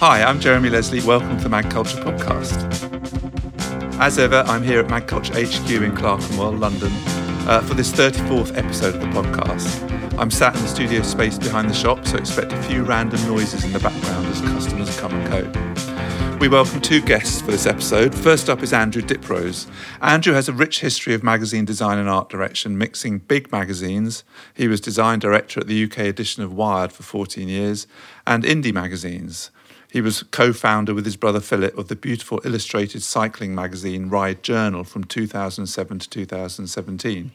Hi, I'm Jeremy Leslie. Welcome to the Mag Culture Podcast. As ever, I'm here at Mag Culture HQ in Clerkenwell, London, uh, for this 34th episode of the podcast. I'm sat in the studio space behind the shop, so expect a few random noises in the background as customers come and go. We welcome two guests for this episode. First up is Andrew Diprose. Andrew has a rich history of magazine design and art direction, mixing big magazines. He was design director at the UK edition of Wired for 14 years, and indie magazines. He was co founder with his brother Philip of the beautiful illustrated cycling magazine Ride Journal from 2007 to 2017.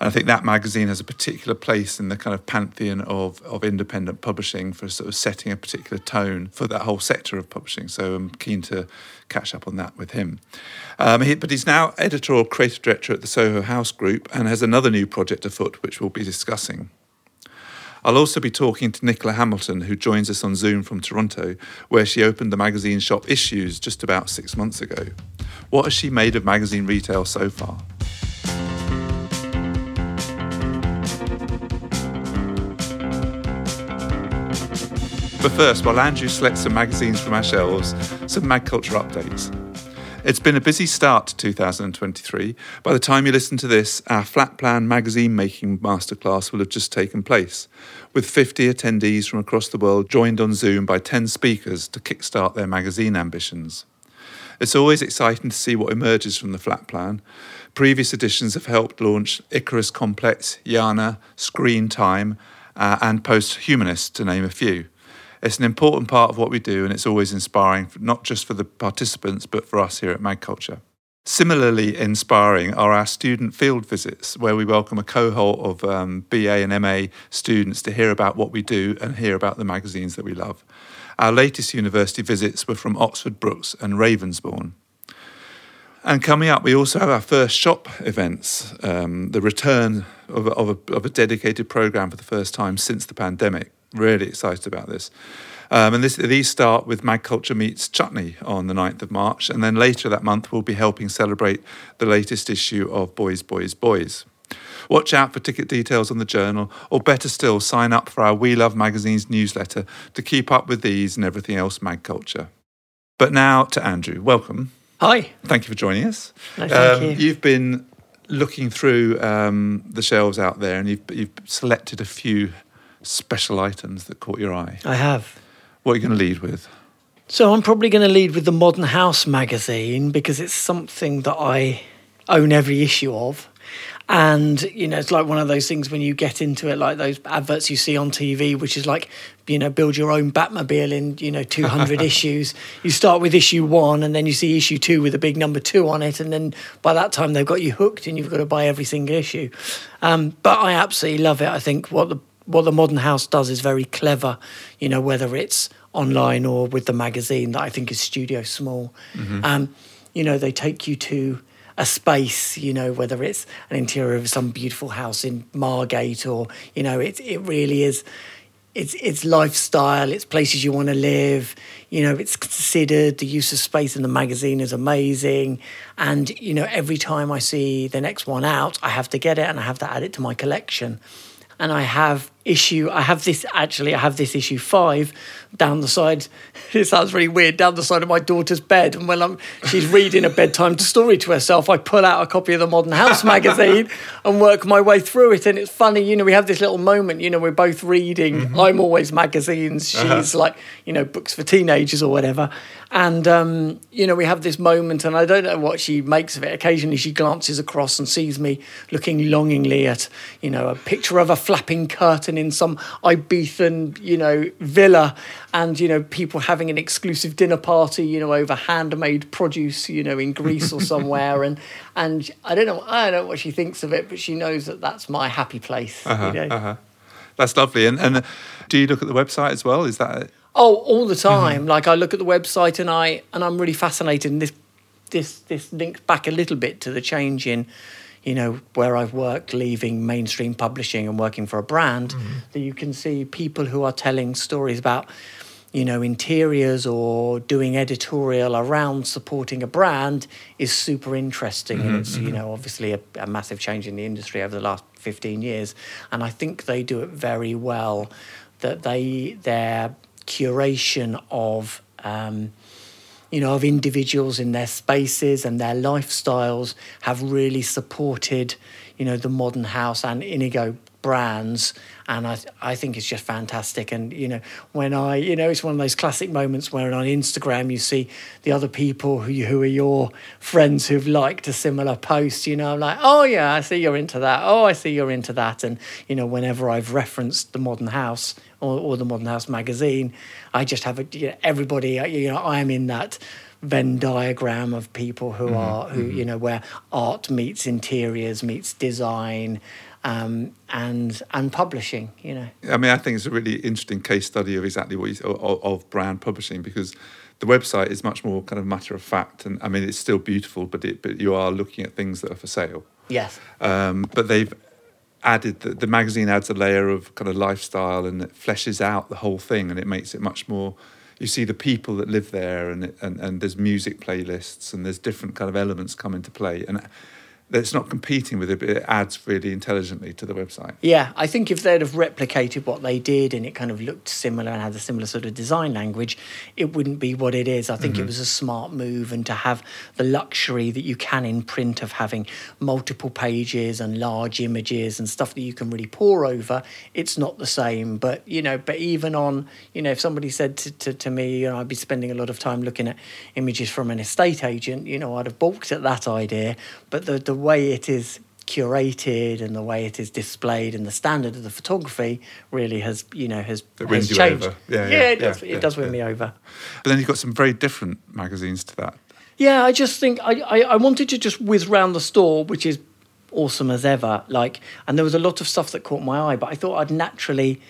And I think that magazine has a particular place in the kind of pantheon of, of independent publishing for sort of setting a particular tone for that whole sector of publishing. So I'm keen to catch up on that with him. Um, he, but he's now editor or creative director at the Soho House Group and has another new project afoot, which we'll be discussing. I'll also be talking to Nicola Hamilton, who joins us on Zoom from Toronto, where she opened the magazine shop Issues just about six months ago. What has she made of magazine retail so far? But first, while Andrew selects some magazines from our shelves, some mag culture updates. It's been a busy start to 2023. By the time you listen to this, our flat plan magazine making masterclass will have just taken place, with 50 attendees from across the world joined on Zoom by 10 speakers to kickstart their magazine ambitions. It's always exciting to see what emerges from the flat plan. Previous editions have helped launch Icarus Complex, Yana, Screen Time, uh, and Posthumanist, to name a few. It's an important part of what we do, and it's always inspiring, not just for the participants, but for us here at Mag Culture. Similarly inspiring are our student field visits, where we welcome a cohort of um, BA and MA students to hear about what we do and hear about the magazines that we love. Our latest university visits were from Oxford Brookes and Ravensbourne. And coming up, we also have our first shop events, um, the return of of, a, of a dedicated programme for the first time since the pandemic. Really excited about this. Um, and this, these start with Mag Culture Meets Chutney on the 9th of March. And then later that month, we'll be helping celebrate the latest issue of Boys, Boys, Boys. Watch out for ticket details on the journal, or better still, sign up for our We Love Magazine's newsletter to keep up with these and everything else mag culture. But now to Andrew. Welcome. Hi. Thank you for joining us. No, thank um, you. You've been looking through um, the shelves out there and you've, you've selected a few special items that caught your eye. I have. What are you going to lead with? So I'm probably going to lead with the Modern House magazine because it's something that I own every issue of. And, you know, it's like one of those things when you get into it, like those adverts you see on TV, which is like, you know, build your own Batmobile in, you know, 200 issues. You start with issue one and then you see issue two with a big number two on it. And then by that time, they've got you hooked and you've got to buy every single issue. Um, but I absolutely love it. I think what the what the modern house does is very clever, you know, whether it's online or with the magazine that I think is Studio Small. Um, you know, they take you to a space, you know, whether it's an interior of some beautiful house in Margate or, you know, it, it really is. It's, it's lifestyle, it's places you want to live, you know, it's considered. The use of space in the magazine is amazing. And, you know, every time I see the next one out, I have to get it and I have to add it to my collection and I have issue. I have this actually. I have this issue five down the side. It sounds really weird. Down the side of my daughter's bed, and when I'm she's reading a bedtime story to herself, I pull out a copy of the Modern House magazine and work my way through it. And it's funny, you know. We have this little moment. You know, we're both reading. I'm always magazines. She's like, you know, books for teenagers or whatever. And um, you know, we have this moment, and I don't know what she makes of it. Occasionally, she glances across and sees me looking longingly at, you know, a picture of a flapping curtain in some Ibizan, you know, villa, and you know, people having an exclusive dinner party, you know, over handmade produce, you know, in Greece or somewhere, and and I don't know, I don't know what she thinks of it, but she knows that that's my happy place. Uh-huh, you know? uh-huh. That's lovely. And, and do you look at the website as well? Is that Oh, all the time. Like I look at the website and I and I'm really fascinated. And this this this links back a little bit to the change in, you know, where I've worked, leaving mainstream publishing and working for a brand. Mm-hmm. That you can see people who are telling stories about, you know, interiors or doing editorial around supporting a brand is super interesting. And mm-hmm, it's you mm-hmm. know obviously a, a massive change in the industry over the last fifteen years. And I think they do it very well. That they their curation of um, you know, of individuals in their spaces and their lifestyles have really supported, you know, the modern house and Inigo brands. And I, I think it's just fantastic. And you know when i you know it's one of those classic moments where on instagram you see the other people who, who are your friends who've liked a similar post you know i'm like oh yeah i see you're into that. Oh i see you're into that. And you know whenever i've referenced the modern house or, or the modern house magazine i just have a, you know, everybody you know i'm in that Venn diagram of people who mm-hmm, are who mm-hmm. you know where art meets interiors meets design um, and and publishing. You know, I mean, I think it's a really interesting case study of exactly what you, of, of brand publishing because the website is much more kind of matter of fact, and I mean, it's still beautiful, but it, but you are looking at things that are for sale. Yes. Um, but they've added the, the magazine adds a layer of kind of lifestyle and it fleshes out the whole thing, and it makes it much more you see the people that live there and, and and there's music playlists and there's different kind of elements come into play. And it's not competing with it, but it adds really intelligently to the website. Yeah, I think if they'd have replicated what they did and it kind of looked similar and had a similar sort of design language, it wouldn't be what it is. I think mm-hmm. it was a smart move, and to have the luxury that you can in print of having multiple pages and large images and stuff that you can really pour over, it's not the same. But you know, but even on you know, if somebody said to, to, to me, you know, I'd be spending a lot of time looking at images from an estate agent, you know, I'd have balked at that idea. But the the way it is curated and the way it is displayed and the standard of the photography really has you know has, has changed. Yeah, yeah, yeah, it does, yeah, it does win me over. But then you've got some very different magazines to that. Yeah, I just think I, I, I wanted to just whiz round the store, which is awesome as ever. Like, and there was a lot of stuff that caught my eye, but I thought I'd naturally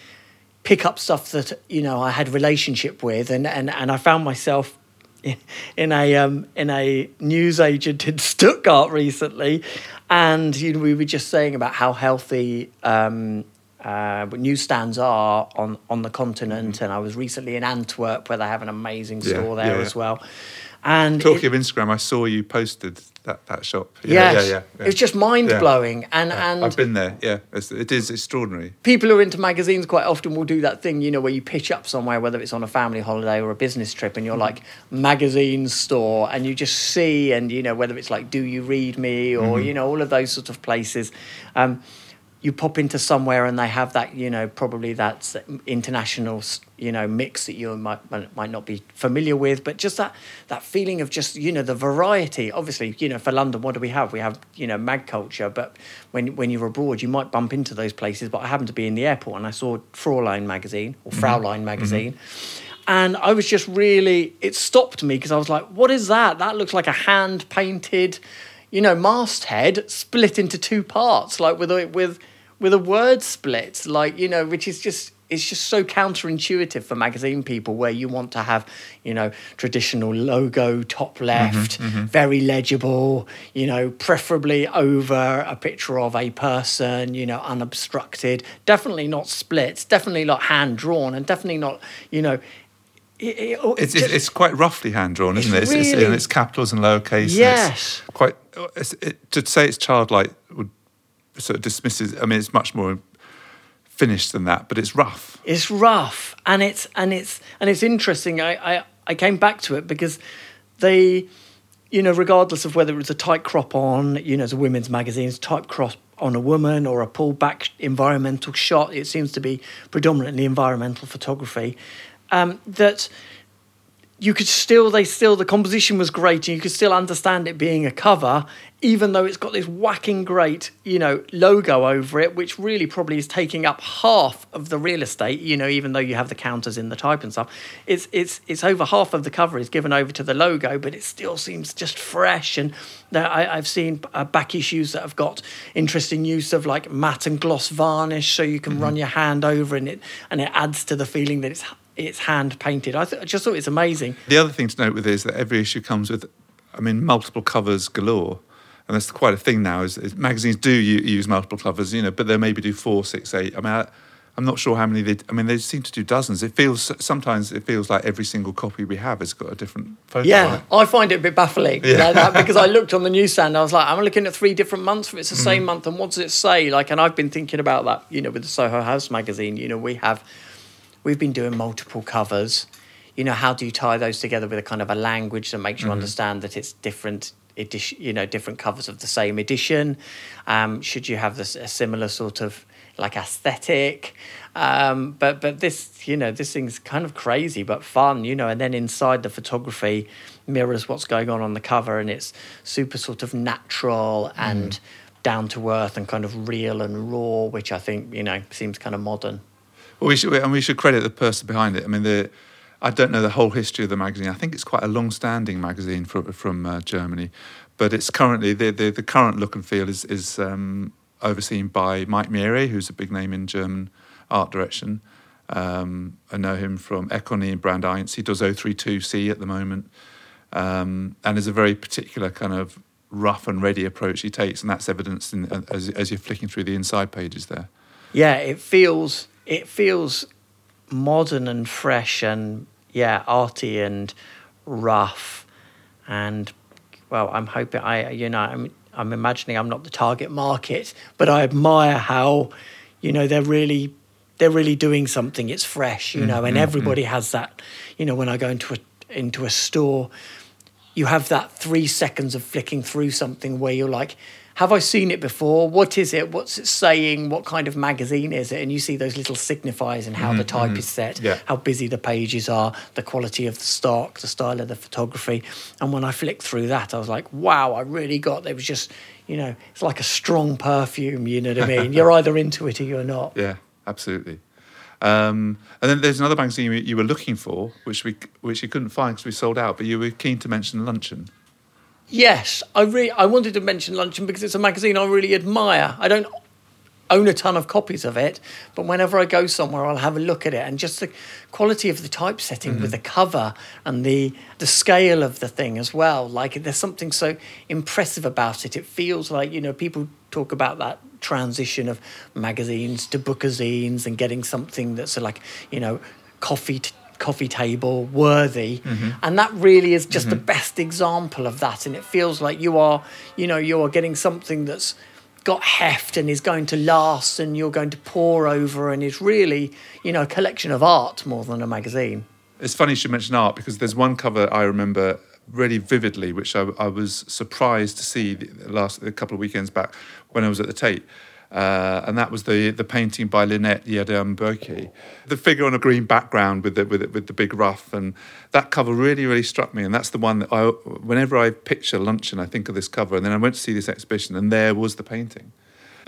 pick up stuff that you know I had relationship with, and and and I found myself in a um, in a news agent in Stuttgart recently, and you know, we were just saying about how healthy um, uh, newsstands are on on the continent. Mm-hmm. And I was recently in Antwerp, where they have an amazing store yeah, there yeah, as well. And talking it, of Instagram, I saw you posted that, that shop. Yeah, yes. yeah, yeah, yeah. It's just mind blowing, yeah. and yeah. and I've been there. Yeah, it's, it is extraordinary. People who are into magazines quite often will do that thing, you know, where you pitch up somewhere, whether it's on a family holiday or a business trip, and you're mm-hmm. like magazine store, and you just see, and you know, whether it's like Do You Read Me or mm-hmm. you know all of those sort of places. Um, you pop into somewhere and they have that you know probably that international you know mix that you might might not be familiar with but just that that feeling of just you know the variety obviously you know for london what do we have we have you know mag culture but when when you're abroad you might bump into those places but i happened to be in the airport and i saw fraulein magazine or mm-hmm. fraulein mm-hmm. magazine mm-hmm. And I was just really, it stopped me because I was like, what is that? That looks like a hand painted, you know, masthead split into two parts, like with, with, with a word split, like you know, which is just it's just so counterintuitive for magazine people where you want to have you know traditional logo top mm-hmm, left mm-hmm, mm-hmm. very legible you know preferably over a picture of a person you know unobstructed definitely not split definitely not hand drawn and definitely not you know it, it, it's, just, it's, quite roughly hand drawn, isn't it? It's, really, it's, it's, capitals and lowercase. Yes. And quite. It, to say it's childlike would sort of dismisses. I mean, it's much more finished than that, but it's rough. It's rough, and it's and it's and it's interesting. I I, I came back to it because they, you know, regardless of whether it was a tight crop on, you know, a women's magazines, tight crop on a woman or a pullback environmental shot. It seems to be predominantly environmental photography. Um, that you could still they still the composition was great and you could still understand it being a cover even though it's got this whacking great you know logo over it which really probably is taking up half of the real estate you know even though you have the counters in the type and stuff it's it's it's over half of the cover is given over to the logo but it still seems just fresh and I, i've seen uh, back issues that have got interesting use of like matte and gloss varnish so you can mm-hmm. run your hand over and it and it adds to the feeling that it's it's hand painted. I, th- I just thought it's amazing. The other thing to note with it is that every issue comes with, I mean, multiple covers galore. And that's quite a thing now. Is, is magazines do use multiple covers, you know, but they maybe do four, six, eight. I mean, I, I'm not sure how many they. I mean, they seem to do dozens. It feels sometimes it feels like every single copy we have has got a different photo. Yeah, I find it a bit baffling yeah. like that, because I looked on the newsstand. I was like, I'm looking at three different months. But it's the mm. same month, and what does it say? Like, and I've been thinking about that. You know, with the Soho House magazine. You know, we have we've been doing multiple covers. you know, how do you tie those together with a kind of a language that makes you Mm-hmm. understand that it's different edition, you know, different covers of the same edition? Um, should you have this a similar sort of like aesthetic? Um, but but this, you know, this thing's kind of crazy but fun, you know. And then inside the photography mirrors what's going on on the cover, and it's super sort of natural and down to earth and kind of real and raw, which I think you know seems kind of modern. Well, we should, and we should credit the person behind it. I mean, the, I don't know the whole history of the magazine. I think it's quite a long-standing magazine from from uh, Germany, but it's currently the, the the current look and feel is is um, overseen by Mike Meiré, who's a big name in German art direction. Um, I know him from Econy and Brand. He does 032C at the moment, um, and there's a very particular kind of rough and ready approach he takes, and that's evidenced in, as as you're flicking through the inside pages there. Yeah, it feels it feels modern and fresh and yeah, arty and rough and well, I'm hoping I you know I'm I'm imagining I'm not the target market, but I admire how you know they're really they're really doing something. It's fresh, you know, and mm-hmm, everybody mm-hmm. has that. You know, when I go into a into a store, you have that three seconds of flicking through something where you're like, have I seen it before? What is it? What's it saying? What kind of magazine is it? And you see those little signifiers and how the type is set, Yeah. how busy the pages are, the quality of the stock, the style of the photography. And when I flicked through that, I was like, wow, I really got, it was just, you know, it's like a strong perfume, you know what I mean? you're either into it or you're not. Yeah, absolutely. Um, and then there's another magazine you- you were looking for, which we which you couldn't find because we sold out. But you were keen to mention Luncheon. Yes, I really I wanted to mention Luncheon because it's a magazine I really admire. I don't own a ton of copies of it, but whenever I go somewhere, I'll have a look at it, and just the quality of the typesetting with the mm-hmm. cover and the the scale of the thing as well. Like there's something so impressive about it. It feels like you know people talk about that transition of magazines to bookazines and getting something that's like you know coffee. T- coffee table worthy. Mm-hmm. And that really is just the mm-hmm. best example of that. And it feels like you are you know you are getting something that's got heft and is going to last and you're going to pour over and is really you know a collection of art more than a magazine. It's funny you should mention art because there's one cover I remember really vividly, which I, I was surprised to see the last a couple of weekends back when I was at the Tate. Uh, and that was the the painting by Lynette Yiadom-Boakye. The figure on a green background with the with the, with the big ruff, and that cover really really struck me. And that's the one that I, whenever I picture luncheon, I think of this cover. And then I went to see this exhibition, and there was the painting,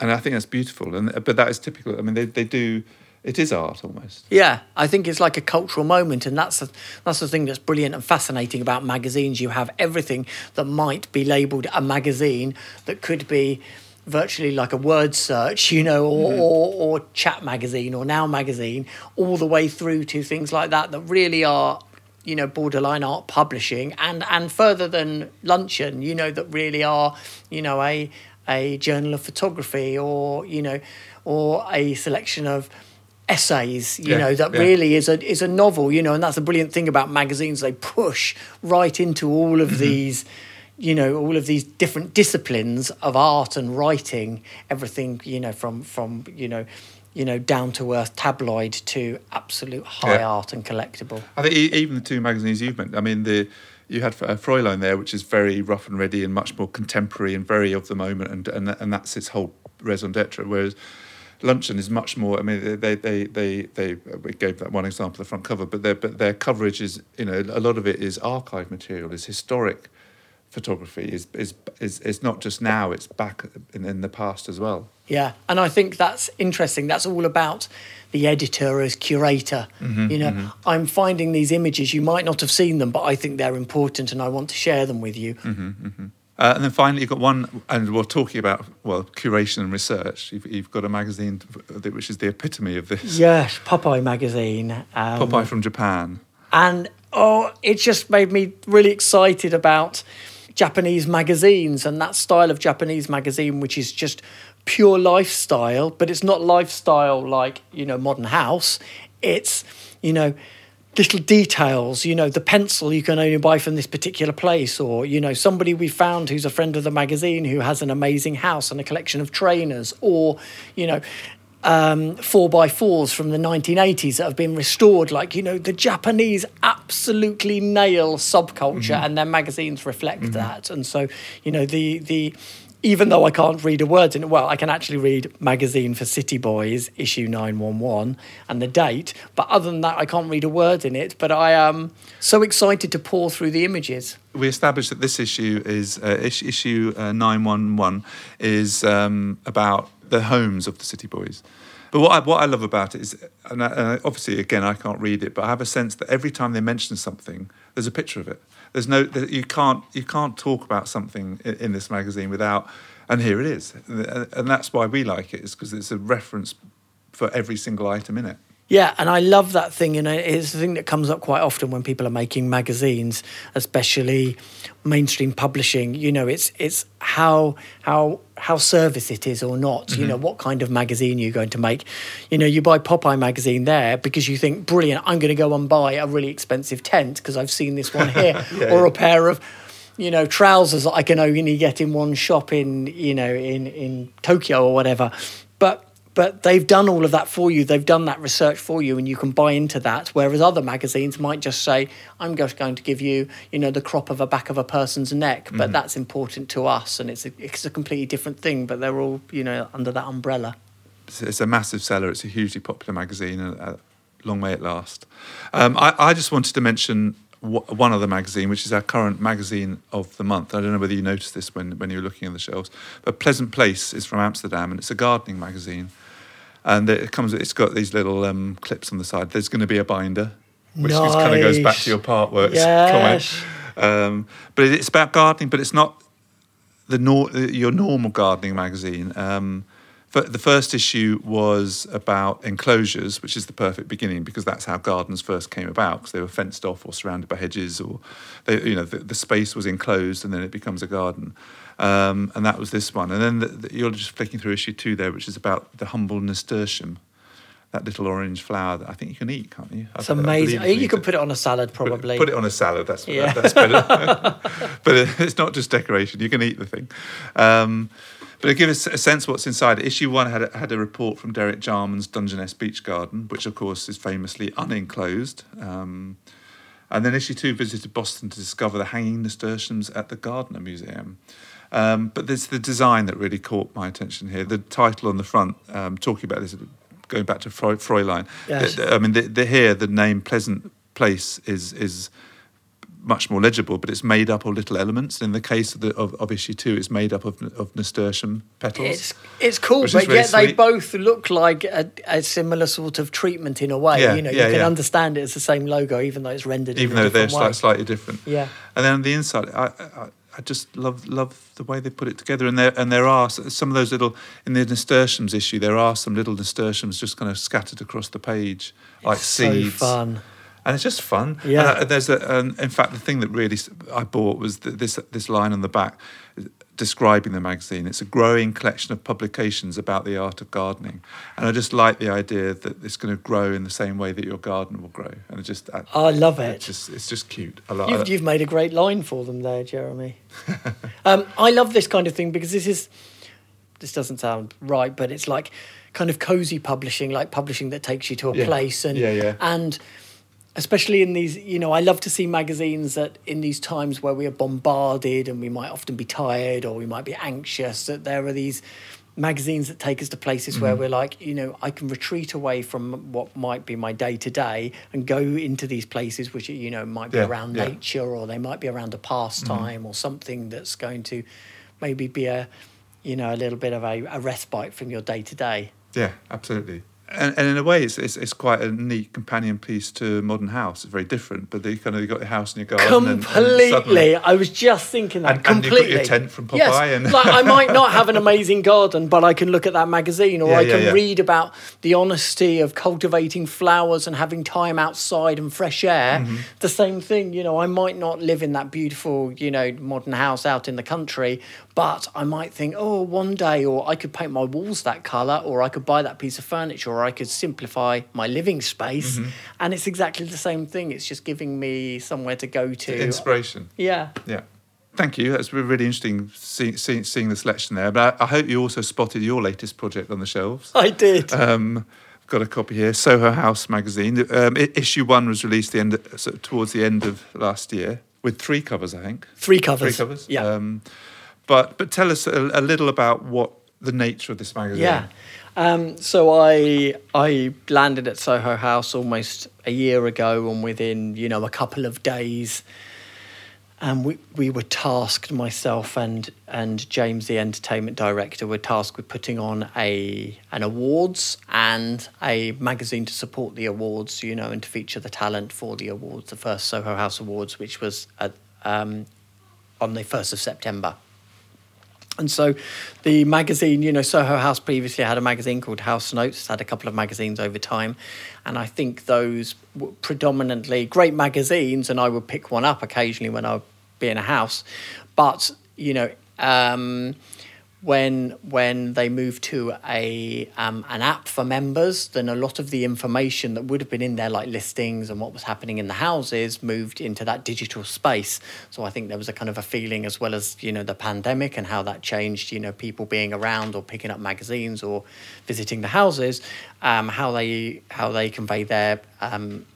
and I think that's beautiful. And but that is typical. I mean, they they do. It is art almost. Yeah, I think it's like a cultural moment, and that's the, that's the thing that's brilliant and fascinating about magazines. You have everything that might be labelled a magazine that could be virtually like a word search, you know, or, or, or chat magazine or now magazine, all the way through to things like that that really are you know borderline art publishing and and further than luncheon you know that really are you know a a journal of photography or you know or a selection of essays you Yeah, know that yeah. really is a is a novel you know and that's the brilliant thing about magazines they push right into all Mm-hmm. of these you know all of these different disciplines of art and writing everything you know from from you know you know down to earth tabloid to absolute high Yeah. art and collectible I think even the two magazines you've mentioned. I mean, the you had uh, Fräulein there, which is very rough and ready and much more contemporary and very of the moment, and and and that's its whole raison d'être. Whereas Luncheon is much more. I mean, they they they they we gave that one example, the front cover, but their but their coverage is you know a lot of it is archive material, is historic photography, is is is is not just now, it's back in, in the past as well. Yeah, and I think that's interesting. That's all about the editor as curator. Mm-hmm, you know, I'm finding these images. You might not have seen them, but I think they're important, and I want to share them with you. Mm-hmm. Uh, and then finally, you've got one, and we're talking about well curation and research. You've, you've got a magazine which is the epitome of this. Yes, Popeye magazine. Um, Popeye from Japan. and oh, it just made me really excited about Japanese magazines and that style of Japanese magazine, which is just pure lifestyle, but it's not lifestyle like you know Modern House. It's you know little details. You know the pencil you can only buy from this particular place, or you know somebody we found who's a friend of the magazine who has an amazing house and a collection of trainers, or you know um, four by fours from the 1980s that have been restored. Like, you know, the Japanese absolutely nail subculture Mm-hmm. and their magazines reflect that. And so, you know, the, the, even though I can't read a word in it, well, I can actually read magazine for City Boys, issue 911, and the date. But other than that, I can't read a word in it. But I am so excited to pour through the images. we established that this issue is uh, issue uh, 911 is um, about the homes of the city boys. But what I, what I love about it is and I, uh, obviously again I can't read it but I have a sense that every time they mention something there's a picture of it. There's no there- you can't you can't talk about something in, in this magazine without and here it is. And and that's why we like it is because it's a reference for every single item in it Yeah, and I love that thing, You know, it's the thing that comes up quite often when people are making magazines, especially mainstream publishing. You know, it's it's how how how service it is or not. You mm-hmm. know, what kind of magazine you're going to make. You know, you buy Popeye magazine there because you think, brilliant, I'm going to go and buy a really expensive tent because I've seen this one here, Yeah, or yeah. a pair of you know trousers that I can only get in one shop in you know in in Tokyo or whatever. But but they've done all of that for you. They've done that research for you, and you can buy into that. Whereas other magazines might just say, "I'm just going to give you, you know, the crop of a back of a person's neck," but that's important to us, and it's a, it's a completely different thing. But they're all, you know, under that umbrella. it's, a massive seller. It's a hugely popular magazine, and uh, long may it last. Um, I, I just wanted to mention w- one other magazine, which is our current magazine of the month. I don't know whether you noticed this when, when you were looking at the shelves, but Pleasant Place is from Amsterdam, and it's a gardening magazine. And it comes. It's got these little um, clips on the side. There's going to be a binder, which just kind of goes back to your part works Yes. comment. Um, but it's about gardening, but it's not the nor- your normal gardening magazine. Um, the first issue was about enclosures, which is the perfect beginning because that's how gardens first came about because they were fenced off or surrounded by hedges, or they, you know the, the space was enclosed and then it becomes a garden. Um, and that was this one. And then the, the, you're just flicking through issue two there, which is about the humble nasturtium, that little orange flower that I think you can eat, can't you? It's amazing. You can put it on a salad, Put it- probably. Put it, on a salad. That's Yeah. that's better. but it- it's not just decoration. You can eat the thing. Um, but to give us a sense of what's inside, issue one had a, had a report from Derek Jarman's Dungeness Beach Garden, which of course is famously unenclosed. Um, and then issue two visited Boston to discover the hanging nasturtiums at the Gardner Museum. Um, but there's the design that really caught my attention here. The title on the front, um, talking about this, going back to Fräulein. Yes. I mean, the, the, here the name Pleasant Place is is much more legible, but it's made up of little elements. In the case of, the, of, of issue two, it's made up of, of nasturtium petals. It's it's cool, but really yet they both look like a, a similar sort of treatment in a way. Yeah, you know, yeah, you can yeah. understand it as the same logo, even though it's rendered even though they're slightly different. Yeah. And then on the inside, I, I, I just love love the way they put it together. And there and there are some of those little in the nasturtiums issue. There are some little nasturtiums just kind of scattered across the page, like so seeds. fun. And it's just fun. Yeah. And I, there's a, and in fact, the thing that really I bought was th- this this line on the back describing the magazine. It's a growing collection of publications about the art of gardening, and I just like the idea that it's going to grow in the same way that your garden will grow. And it just, I, I love it. it's just, it's just cute. I like. You've, you've made a great line for them there, Jeremy. um, I love this kind of thing because this is, this doesn't sound right, but it's like kind of cozy publishing, like publishing that takes you to a Yeah. place. And, Yeah, yeah. and especially in these, you know, I love to see magazines that in these times where we are bombarded and we might often be tired or we might be anxious, that there are these magazines that take us to places where Mm-hmm. we're like, you know, I can retreat away from what might be my day to day and go into these places which, you know, might be Yeah, around yeah. Nature or they might be around a pastime or something that's going to maybe be a, you know, a little bit of a, a respite from your day to day. Yeah, absolutely. And, and in a way, it's, it's it's quite a neat companion piece to Modern House. It's very different, but you kind of you got your house in your garden. and- and Completely. suddenly- I was just thinking that. And- and you've got your tent from Popeye Yes. and- like I might not have an amazing garden, but I can look at that magazine, or Yeah, I yeah, can yeah. read about the honesty of cultivating flowers and having time outside and fresh air. Mm-hmm. The same thing, you know. I might not live in that beautiful, you know, modern house out in the country, but I might think, oh, one day, or I could paint my walls that color, or I could buy that piece of furniture, or I could simplify my living space. Mm-hmm. And it's exactly the same thing. It's just giving me somewhere to go to. Inspiration. Yeah. Yeah. Thank you. That's been really interesting see, see, seeing the selection there. But I, I, hope you also spotted your latest project on the shelves. I did. Um, I've got a copy here. Soho House magazine. Um, issue one was released the end, so towards the end of last year with three covers, I think. Three covers. Three covers. Yeah. Um, but but tell us a, a, little about what the nature of this magazine. Yeah. Um, so I I landed at Soho House almost a year ago, and within you know a couple of days, and we, we were tasked myself and and James the entertainment director were tasked with putting on a an awards and a magazine to support the awards you know and to feature the talent for the awards the first Soho House Awards which was at, um, on the 1st of September and so the magazine, you know, Soho House previously had a magazine called House Notes, had a couple of magazines over time. And I think those were predominantly great magazines, and I would pick one up occasionally when I would be in a house. But, you know, um, when when they moved to a um, an app for members, then a lot of the information that would have been in there, like listings and what was happening in the houses, moved into that digital space. So I think there was a kind of a feeling, as well as you know the pandemic and how that changed, you know, people being around or picking up magazines or visiting the houses, um, how they how they convey their um,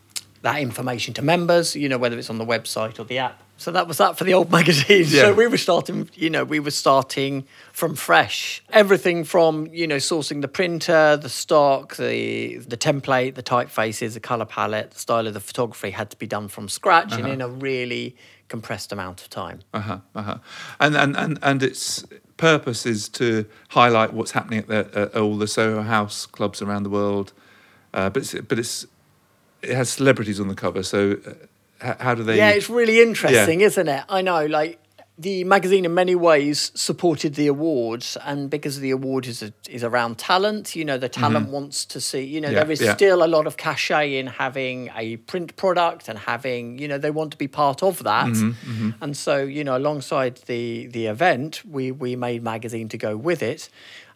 that information to members, you know, whether it's on the website or the app. So that was that for the old magazine. Yeah. So we were starting, you know, we were starting from fresh. Everything from, you know, sourcing the printer, the stock, the the template, the typefaces, the color palette, the style of the photography had to be done from scratch uh-huh. and in a really compressed amount of time. Uh-huh. Uh-huh. And and and and its purpose is to highlight what's happening at, the, at all the Soho House clubs around the world. Uh, but it's, but it's it has celebrities on the cover, so uh, how do they? Yeah, it's really interesting, yeah. isn't it? I know, like the magazine in many ways supported the awards, and because the award is a, is around talent, you know, the talent mm-hmm. wants to see. You know, yeah, there is yeah. still a lot of cachet in having a print product and having, you know, they want to be part of that, mm-hmm, mm-hmm. and so you know, alongside the the event, we we made magazine to go with it.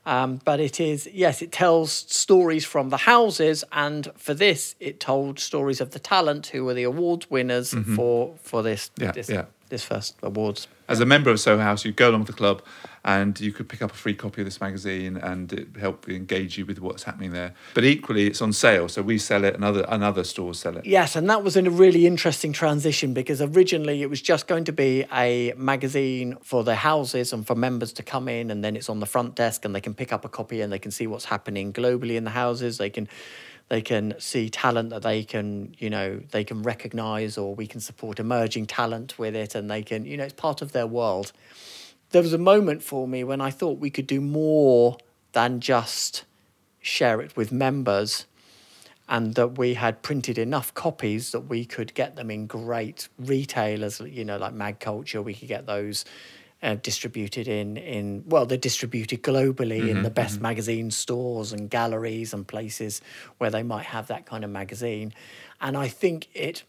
Um, but it is, yes, it tells stories from the houses, and for this, it told stories of the talent who were the award winners mm-hmm. for for this yeah, this, yeah. this first awards. As a member of Soho House, you go along with the club, and you could pick up a free copy of this magazine and it help engage you with what's happening there. But equally, it's on sale, so we sell it and other, and other stores sell it. Yes, and that was in a really interesting transition because originally it was just going to be a magazine for the houses and for members to come in, and then it's on the front desk and they can pick up a copy and they can see what's happening globally in the houses. They can they can see talent that they can you know they can recognize or we can support emerging talent with it and they can you know it's part of their world there was a moment for me when I thought we could do more than just share it with members and that we had printed enough copies that we could get them in great retailers, you know, like Mag Culture. We could get those uh, distributed in in well, they're distributed globally mm-hmm, in the best mm-hmm. magazine stores and galleries and places where they might have that kind of magazine. And I think it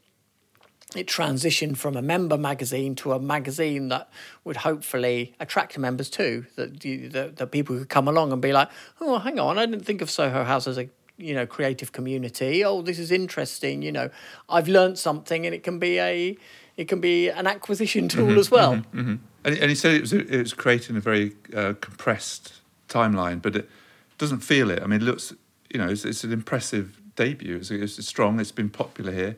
it transitioned from a member magazine to a magazine that would hopefully attract members too. That that, that people could come along and be like, oh, hang on, I didn't think of Soho House as a you know creative community. Oh, this is interesting. You know, I've learned something, and it can be a it can be an acquisition tool mm-hmm, as well. Mm-hmm, mm-hmm. And, and he said it was it was created in a very uh, compressed timeline, but it doesn't feel it. I mean, it looks you know it's, it's an impressive debut. It's, it's strong. It's been popular here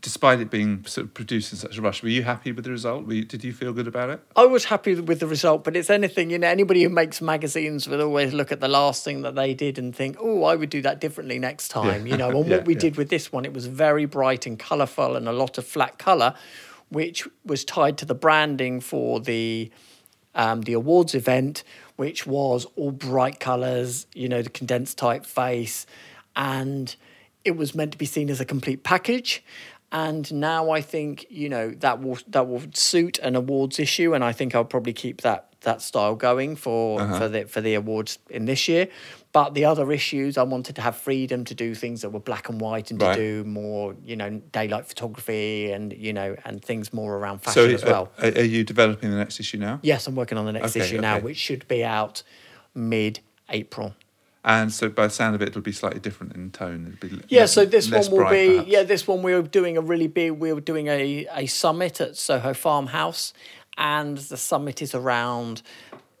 despite it being sort of produced in such a rush, were you happy with the result? You, did you feel good about it? I was happy with the result, but it's anything, you know, anybody who makes magazines will always look at the last thing that they did and think, oh, I would do that differently next time, yeah. you know. And yeah, what we yeah. did with this one, it was very bright and colourful and a lot of flat colour, which was tied to the branding for the um, the awards event, which was all bright colours, you know, the condensed typeface, and it was meant to be seen as a complete package and now I think you know that will that will suit an awards issue, and I think I'll probably keep that that style going for uh-huh. for the for the awards in this year. But the other issues, I wanted to have freedom to do things that were black and white and to do more, you know, daylight photography and you know and things more around fashion so, as well. Uh, are you developing the next issue now? Yes, I'm working on the next okay, issue okay. now, which should be out mid April. And so, by the sound of it, it'll be slightly different in tone. Yeah. Less, so this one will bright, be perhaps. yeah. This one we are doing a really big. We were doing a a summit at Soho Farmhouse, and the summit is around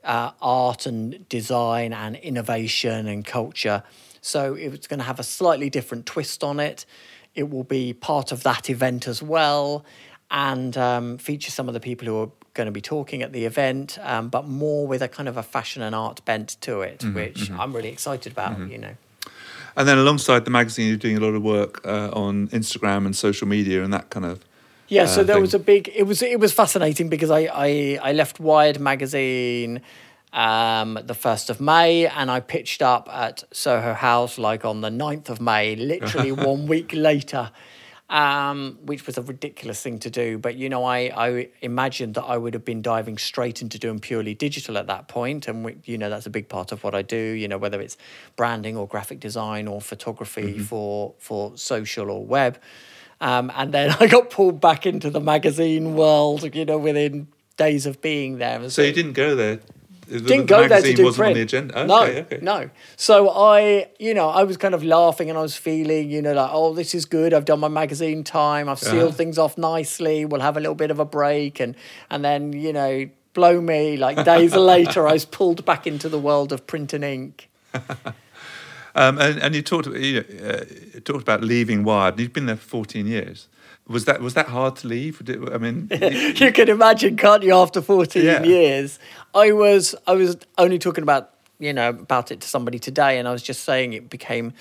uh, art and design and innovation and culture. So it's going to have a slightly different twist on it. It will be part of that event as well and um, feature some of the people who are going to be talking at the event, um, but more with a kind of a fashion and art bent to it, mm-hmm, which mm-hmm. I'm really excited about, mm-hmm. you know. And then alongside the magazine, you're doing a lot of work uh, on Instagram and social media and that kind of. Yeah, so uh, there thing. was a big. It was it was fascinating because I I, I left Wired magazine um, the 1st of May, and I pitched up at Soho House like on the 9th of May, literally one week later, um, which was a ridiculous thing to do. But, you know, I, I imagined that I would have been diving straight into doing purely digital at that point, And, we, you know, that's a big part of what I do, you know, whether it's branding or graphic design or photography mm-hmm. for, for social or web. Um, and then I got pulled back into the magazine world, you know, within days of being there. So, so you didn't go there didn't go there to do wasn't print. on the agenda. Okay, no, okay. no. So I, you know, I was kind of laughing and I was feeling, you know, like, oh, this is good. I've done my magazine time. I've sealed uh-huh. things off nicely. We'll have a little bit of a break, and and then you know, blow me. Like days later, I was pulled back into the world of print and ink. um, and, and you talked, you know, uh, talked about leaving Wired. You've been there for fourteen years. Was that was that hard to leave? I mean, you can imagine, can't you? After fourteen yeah. years, I was I was only talking about you know about it to somebody today, and I was just saying it became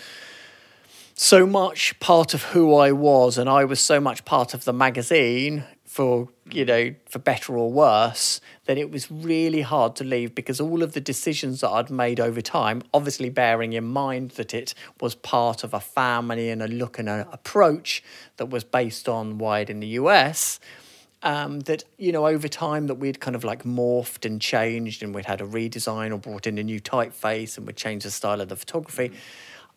so much part of who I was, and I was so much part of the magazine for you know for better or worse that it was really hard to leave because all of the decisions that I'd made over time obviously bearing in mind that it was part of a family and a look and an approach that was based on Wired in the US um, that you know over time that we'd kind of like morphed and changed and we'd had a redesign or brought in a new typeface and we'd changed the style of the photography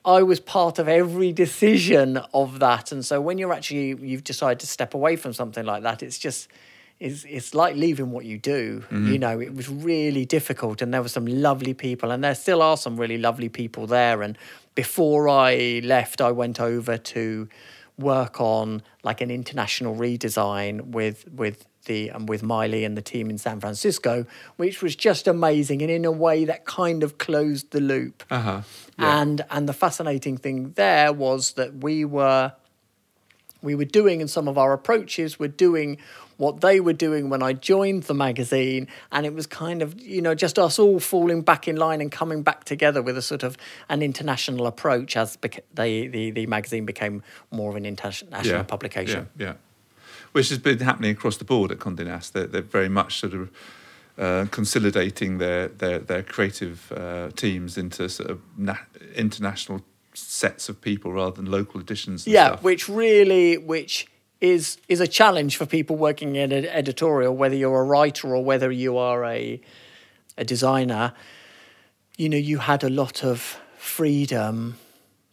I was part of every decision of that. And so when you're actually you've decided to step away from something like that, it's just it's it's like leaving what you do. Mm-hmm. You know, it was really difficult and there were some lovely people and there still are some really lovely people there. And before I left, I went over to work on like an international redesign with with the and with Miley and the team in San Francisco, which was just amazing and in a way that kind of closed the loop. Uh-huh. Yeah. And and the fascinating thing there was that we were we were doing and some of our approaches were doing what they were doing when I joined the magazine. And it was kind of, you know, just us all falling back in line and coming back together with a sort of an international approach as beca- they, the, the magazine became more of an international yeah. publication. Yeah, yeah which has been happening across the board at Condé Nast. They're, they're very much sort of uh, consolidating their their, their creative uh, teams into sort of na- international sets of people rather than local editions. yeah, stuff. which really which is is a challenge for people working in an editorial, whether you're a writer or whether you are a a designer. You know, you had a lot of freedom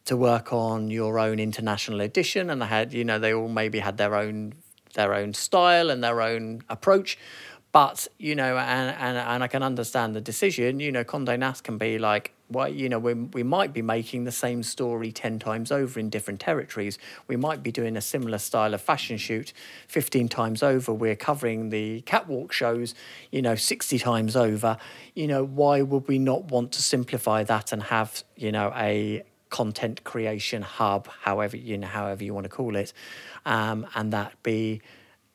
to work on your own international edition, and they had, you know, they all maybe had their own their own style and their own approach. But you know, and, and and I can understand the decision. You know, Condé Nast can be like, well, you know, we we might be making the same story ten times over in different territories. We might be doing a similar style of fashion shoot fifteen times over. We're covering the catwalk shows, you know, sixty times over. You know, why would we not want to simplify that and have you know a content creation hub, however you know, however you want to call it, um, and that be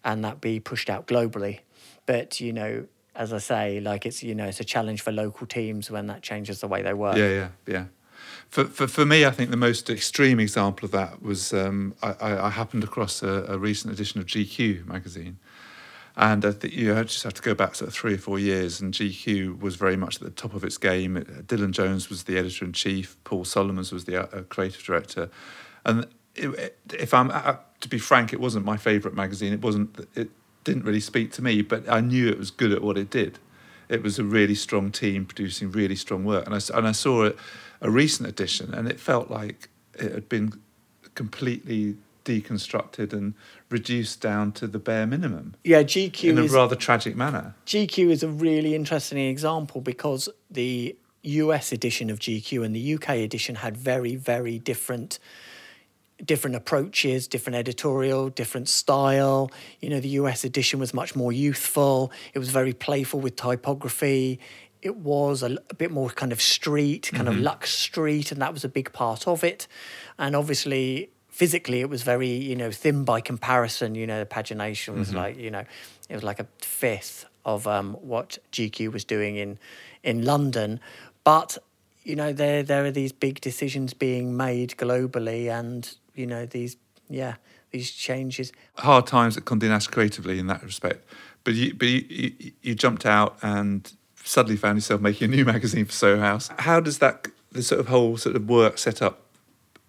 and that be pushed out globally. But you know, as I say, like it's you know it's a challenge for local teams when that changes the way they work. Yeah, yeah, yeah. For, for, for me, I think the most extreme example of that was um, I, I, happened across a, a, recent edition of GQ magazine, and I think you just have to go back sort of three or four years, and GQ was very much at the top of its game. Dylan Jones was the editor in chief, Paul Solomons was the uh, creative director, and it, if I'm uh, to be frank, it wasn't my favourite magazine. It wasn't. It didn't really speak to me, but I knew it was good at what it did. It was a really strong team producing really strong work, and I and I saw a, a recent edition, and it felt like it had been completely deconstructed and reduced down to the bare minimum. Yeah, GQ in a is, rather tragic manner. GQ is a really interesting example because the US edition of GQ and the UK edition had very, very different different approaches, different editorial, different style. You know, the US edition was much more youthful. It was very playful with typography. It was a, a bit more kind of street, kind of Lux Street, and that was a big part of it. And obviously, physically, it was very, you know, thin by comparison. You know, the pagination was like, you know, it was like a fifth of um, what GQ was doing in in London. But you know, there there are these big decisions being made globally, and you know these yeah these changes. Hard times at Condé Nast creatively in that respect, but you but you, you, you jumped out and suddenly found yourself making a new magazine for Soho House. How does that the sort of whole sort of work setup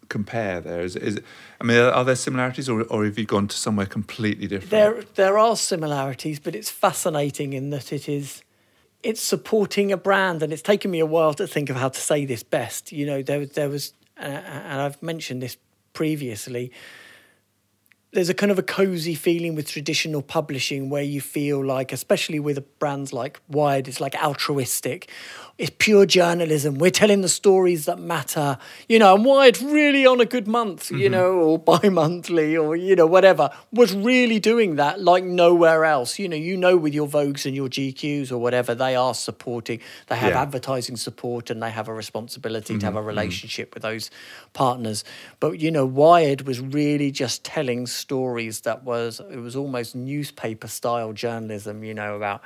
compare there? Is, is I mean, are, there similarities, or, or have you gone to somewhere completely different? There there are similarities, but it's fascinating in that it is it's supporting a brand, and it's taken me a while to think of how to say this best. You know, there there was, uh, and I've mentioned this previously. There's a kind of a cozy feeling with traditional publishing where you feel like, especially with brands like Wired, it's like altruistic it's pure journalism. We're telling the stories that matter, you know, and it's really on a good month, you mm-hmm. know, or bi monthly or, you know, whatever, was really doing that like nowhere else. You know, you know, with your Vogues and your GQs or whatever, they are supporting, they have yeah. advertising support and they have a responsibility mm-hmm. to have a mm-hmm. relationship mm-hmm. with those partners. But, you know, Wired was really just telling stories that was, it was almost newspaper style journalism, you know, about.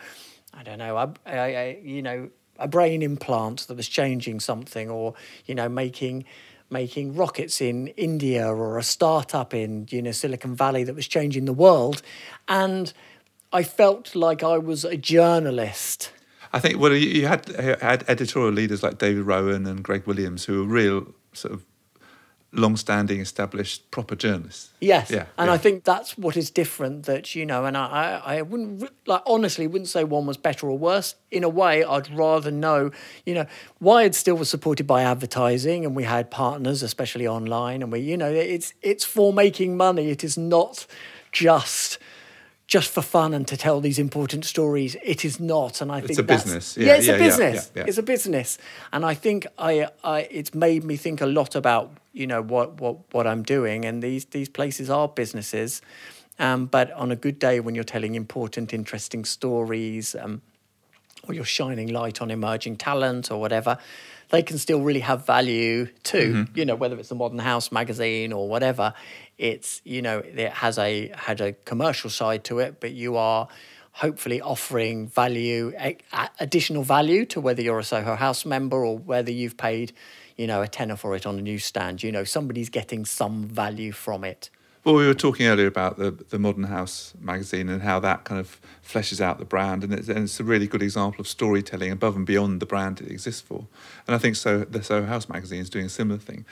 I don't know. I, I, I, you know, a brain implant that was changing something, or you know, making making rockets in India or a startup in you know Silicon Valley that was changing the world, and I felt like I was a journalist. I think well, you had had editorial leaders like David Rowan and Greg Williams who were real sort of long-standing, established, proper journalists. Yes, yeah, and yeah. I think that's what is different. That you know, and I, I, I wouldn't like honestly wouldn't say one was better or worse. In a way, I'd rather know. You know, Wired still was supported by advertising, and we had partners, especially online, and we, you know, it's it's for making money. It is not just just for fun and to tell these important stories. It is not, and I think it's a that's, business. Yeah, yeah it's yeah, a business. Yeah, it's a business, and I think I, I, it's made me think a lot about you know what what what I'm doing, and these these places are businesses. Um, but on a good day, when you're telling important, interesting stories, um, or you're shining light on emerging talent or whatever, they can still really have value too. Mm-hmm. You know, whether it's the Modern House magazine or whatever, it's you know it has a had a commercial side to it, but you are hopefully offering value, additional value to whether you're a Soho House member or whether you've paid, you know, a tenner for it on a newsstand. You know, somebody's getting some value from it. Well, we were talking earlier about the the Modern House magazine and how that kind of fleshes out the brand, and it's, and it's, a really good example of storytelling above and beyond the brand it exists for. And I think so. The Soho House magazine is doing a similar thing.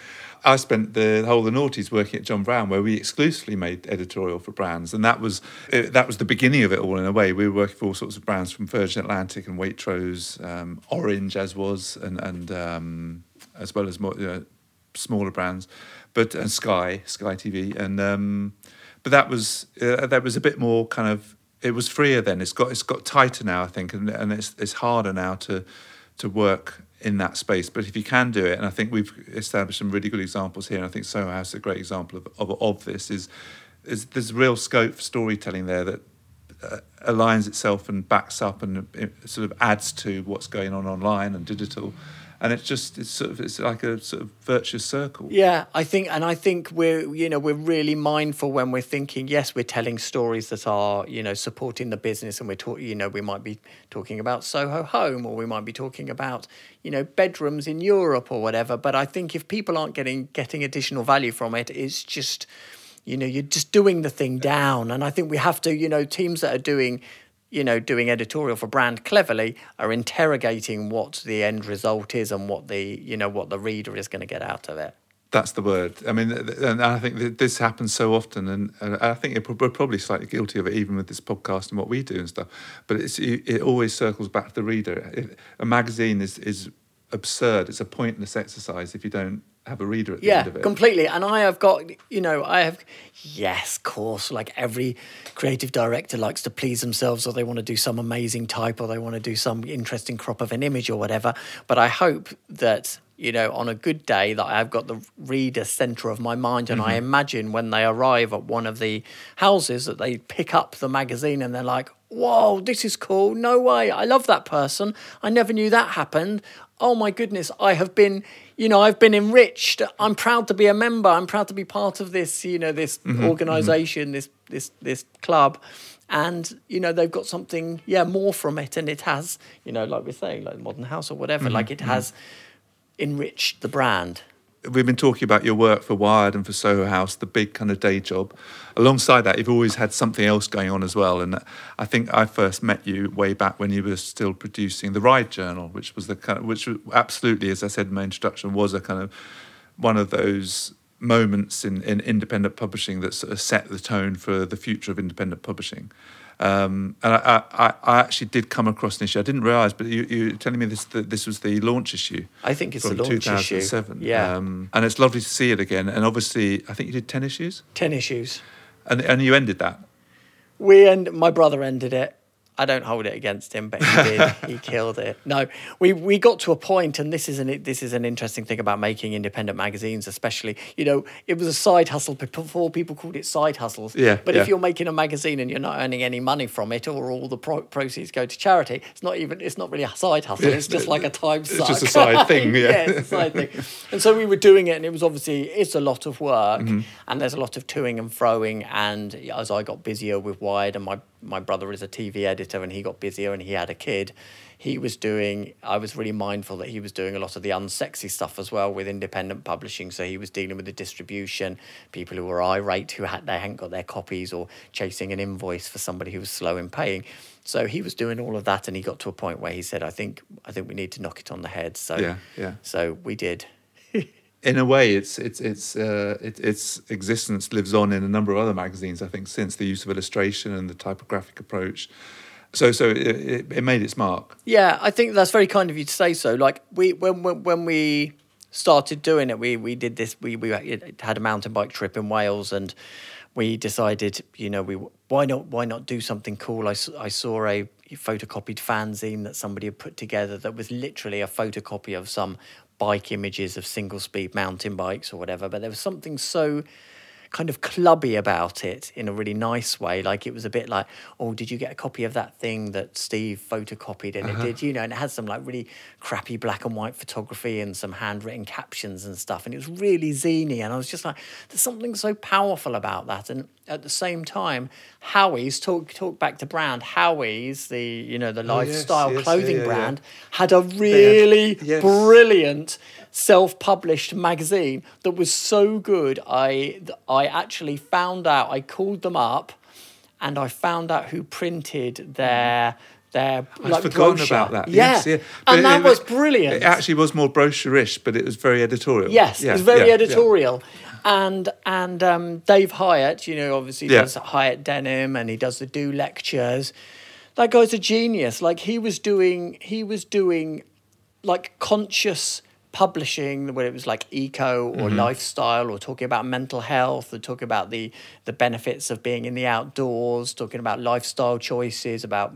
I spent the whole of the noughties working at John Brown, where we exclusively made editorial for brands, and that was it, that was the beginning of it all in a way. We were working for all sorts of brands from Virgin Atlantic and Waitrose, um, Orange as was, and and um, as well as more. You know, smaller brands, but and Sky, Sky TV, and um, but that was uh, that was a bit more kind of it was freer then. It's got it's got tighter now, I think, and and it's it's harder now to to work in that space. But if you can do it, and I think we've established some really good examples here, and I think Soho House is a great example of of, of this. Is is there's real scope for storytelling there that uh, aligns itself and backs up and sort of adds to what's going on online and digital and it's just it's sort of it's like a sort of virtuous circle. Yeah, I think, and I think we're you know we're really mindful when we're thinking. Yes, we're telling stories that are you know supporting the business, and we're talking. You know, we might be talking about Soho Home, or we might be talking about you know bedrooms in Europe or whatever. But I think if people aren't getting getting additional value from it, it's just you know you're just doing the thing down. And I think we have to you know teams that are doing you know, doing editorial for brand cleverly are interrogating what the end result is and what the, you know, what the reader is going to get out of it. That's the word. I mean, and I think this happens so often, and, and I think we're probably slightly guilty of it, even with this podcast and what we do and stuff. But it's, it always circles back to the reader. A magazine is is absurd. It's a pointless exercise if you don't have a reader at the yeah, end of it. completely. And I have got, you know, I have, yes, of course, like every creative director likes to please themselves or they want to do some amazing type or they want to do some interesting crop of an image or whatever. But I hope that you know, on a good day, that I've got the reader center of my mind, and I mm-hmm. imagine when they arrive at one of the houses that they pick up the magazine and they're like, "Whoa, this is cool! No way! I love that person. I never knew that happened. Oh my goodness, I have been." You know, I've been enriched. I'm proud to be a member. I'm proud to be part of this. You know, this mm-hmm, mm-hmm. organization, this this this club, and you know they've got something yeah more from it and it has you know like we're saying like modern house or whatever like it has enriched the brand we've been talking about your work for Wired and for Soho House, the big kind of day job. Alongside that, you've always had something else going on as well. And I think I first met you way back when you were still producing the Ride Journal, which was the kind of, which absolutely, as I said in my introduction, was a kind of one of those moments in, in independent publishing that sort of set the tone for the future of independent publishing. Um, and I, I, I actually did come across an issue. I didn't realise, but you, you were telling me this that this was the launch issue. I think it's the launch issue. 2007. Yeah. Um, and it's lovely to see it again. And obviously, I think you did 10 issues. 10 issues And, and you ended that. we end my brother ended it I don't hold it against him, but he did. he killed it. No, we we got to a point, and this is an this is an interesting thing about making independent magazines, especially. You know, it was a side hustle before people called it side hustles. Yeah, But yeah. if you're making a magazine and you're not earning any money from it, or all the pro- proceeds go to charity, it's not even it's not really a side hustle. It's just like a time It's suck. just a side thing, yeah. it's a side thing. And so we were doing it, and it was obviously it's a lot of work, Mm-hmm. and there's a lot of toing and froing. And as I got busier with Wired, and my my brother is a TV editor, and he got busier, and he had a kid. He was doing. I was really mindful that he was doing a lot of the unsexy stuff as well with independent publishing. So he was dealing with the distribution, people who were irate who had they hadn't got their copies, or chasing an invoice for somebody who was slow in paying. So he was doing all of that, and he got to a point where he said, "I think I think we need to knock it on the head." So Yeah, yeah. So we did. In a way, it's it's it's uh, it, its existence lives on in a number of other magazines. I think since the use of illustration and the typographic approach, so so it, it, it made its mark. Yeah, I think that's very kind of you to say so. Like we when when, when we started doing it, we we did this. We we had a mountain bike trip in Wales, and we decided, you know, we why not why not do something cool? I, I saw a photocopied fanzine that somebody had put together that was literally a photocopy of some bike images of single speed mountain bikes or whatever. But there was something so kind of clubby about it in a really nice way. Like it was a bit like, oh, did you get a copy of that thing that Steve photocopied? And it uh-huh. did, you know, and it had some like really crappy black and white photography and some handwritten captions and stuff. And it was really zany. And I was just like, there's something so powerful about that. And at the same time, Howies talk talk back to brand. Howies the you know the lifestyle Oh, yes, clothing yeah, yeah, yeah. brand had a really yes. brilliant self-published magazine that was so good i i actually found out i called them up and i found out who printed their their I'd like forgotten brochure. about that. yeah, Yes, yeah. and But that it- was it- brilliant It actually was more brochure-ish, but it was very editorial. Yes, Yeah, it was very yeah, editorial. And and um, Dave Hieatt, you know, obviously does Hiut Denim and he does the Do lectures. That guy's a genius. Like he was doing, he was doing, like conscious publishing where it was like eco or Mm-hmm. lifestyle or talking about mental health or talking about the the benefits of being in the outdoors talking about lifestyle choices about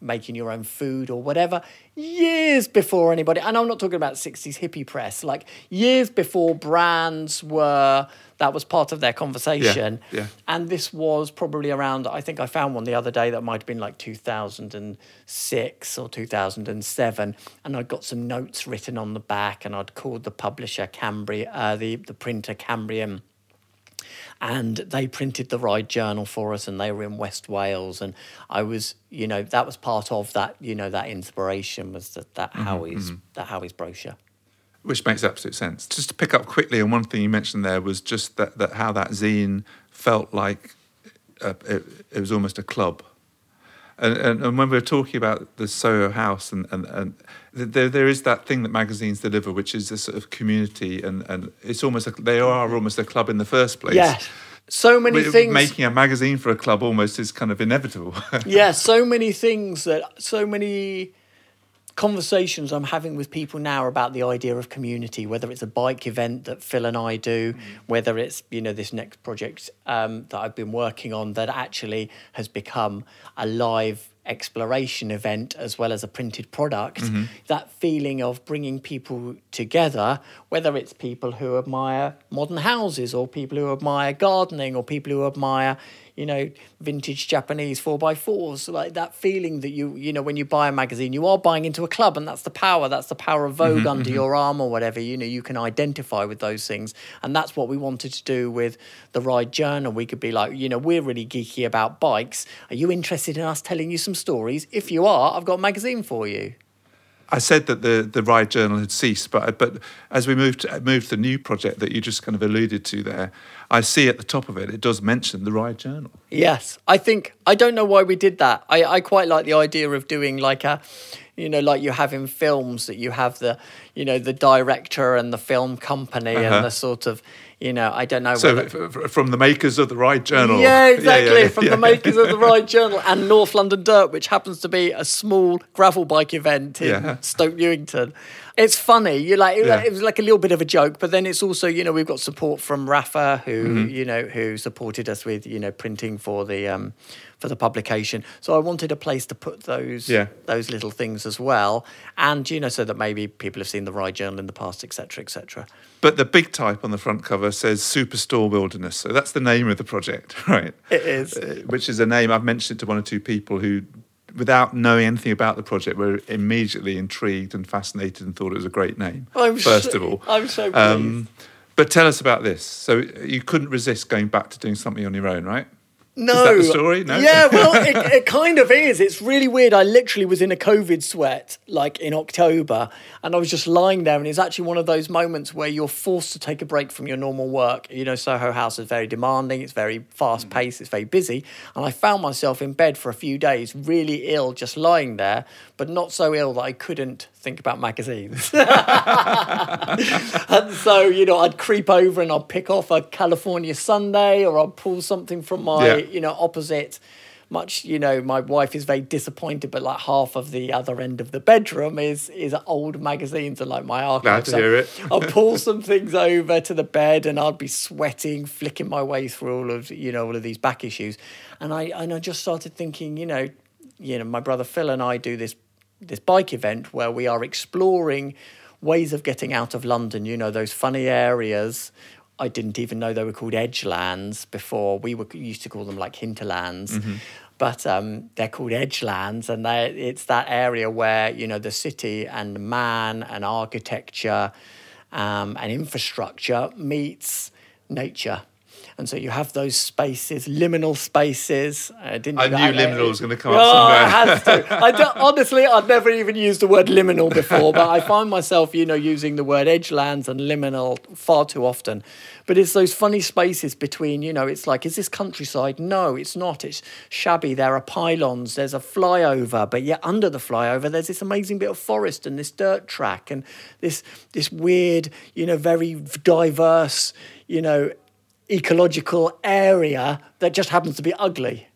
making your own food or whatever years before anybody and i'm not talking about 60s hippie press like years before brands were that was part of their conversation yeah. yeah. and this was probably around i think i found one the other day that might have been like 2006 or 2007 and i'd got some notes written on the back and i'd called the publisher cambria uh, the, the printer cambrian and they printed the ride journal for us and they were in west wales and i was you know that was part of that you know that inspiration was that that howies that howies brochure which makes absolute sense. Just to pick up quickly on one thing you mentioned there was just that, that how that zine felt like uh, it, it was almost a club. And, and, and when we were talking about the Soho House, and, and, and there, there is that thing that magazines deliver, which is a sort of community, and, and it's almost a, they are almost a club in the first place. yes so many But things Making a magazine for a club almost is kind of inevitable. yeah, so many things that so many conversations I'm having with people now about the idea of community, whether it's a bike event that Phil and I do, whether it's you know this next project um, that I've been working on that actually has become a live exploration event as well as a printed product, that feeling of bringing people together, whether it's people who admire modern houses or people who admire gardening or people who admire you know, vintage Japanese four by fours, like that feeling that you, you know, when you buy a magazine, you are buying into a club, and that's the power. That's the power of Vogue mm-hmm, under mm-hmm. your arm or whatever. You know, you can identify with those things, and that's what we wanted to do with the Ride Journal. We could be like, you know, we're really geeky about bikes. Are you interested in us telling you some stories? If you are, I've got a magazine for you. I said that the, the Ride Journal had ceased, but but as we moved moved the new project that you just kind of alluded to there, I see at the top of it it does mention the Ride Journal. Yes, I think I don't know why we did that. I, I quite like the idea of doing like a, you know, like you have in films that you have the, you know, the director and the film company Uh-huh. and the sort of, you know, I don't know. So whether- from the makers of the Ride Journal. yeah, exactly. yeah, from yeah. the makers of the Ride Journal and North London Dirt, which happens to be a small gravel bike event in Yeah. Stoke Newington. It's funny. You like it, Yeah. it was like a little bit of a joke, but then it's also you know we've got support from Rapha who Mm-hmm. you know who supported us with you know printing for the um, for the publication. So I wanted a place to put those Yeah. those little things as well, and you know so that maybe people have seen the Ride Journal in the past, etc., etc. But the big type on the front cover says Superstore Wilderness. So that's the name of the project, right? It is. Uh, which is a name I've mentioned to one or two people who, without knowing anything about the project, were immediately intrigued and fascinated and thought it was a great name. I'm first so- of all, I'm so Um, but tell us about this. So you couldn't resist going back to doing something on your own, right? No. Is story? No? Yeah, well, it, it kind of is. It's really weird. I literally was in a COVID sweat like in October and I was just lying there. And it's actually one of those moments where you're forced to take a break from your normal work. You know, Soho House is very demanding, it's very fast mm. paced, it's very busy. And I found myself in bed for a few days, really ill, just lying there, but not so ill that I couldn't think about magazines. and so, you know, I'd creep over and I'd pick off a California Sunday or I'd pull something from my, Yeah. You know, opposite. Much, you know, my wife is very disappointed, but like half of the other end of the bedroom is is old magazines and like my archive. Glad to it. I'll pull some things over to the bed and I'd be sweating, flicking my way through all of you know all of these back issues, and I and I just started thinking, you know, you know, my brother Phil and I do this this bike event where we are exploring ways of getting out of London. You know, those funny areas. I didn't even know they were called edgelands before. We were used to call them like hinterlands, but um, they're called edgelands, and they it's that area where you know the city and man and architecture um, and infrastructure meets nature. And so you have those spaces, liminal spaces. I didn't. I knew liminal was gonna come up Oh, somewhere. it has to. I honestly, I'd never even used the word liminal before, but I find myself, you know, using the word edgelands and liminal far too often. But it's those funny spaces between, you know, it's like, is this countryside? No, it's not. It's shabby. There are pylons. There's a flyover, but yet under the flyover, there's this amazing bit of forest and this dirt track and this this weird, you know, very diverse, you know, ecological area that just happens to be ugly.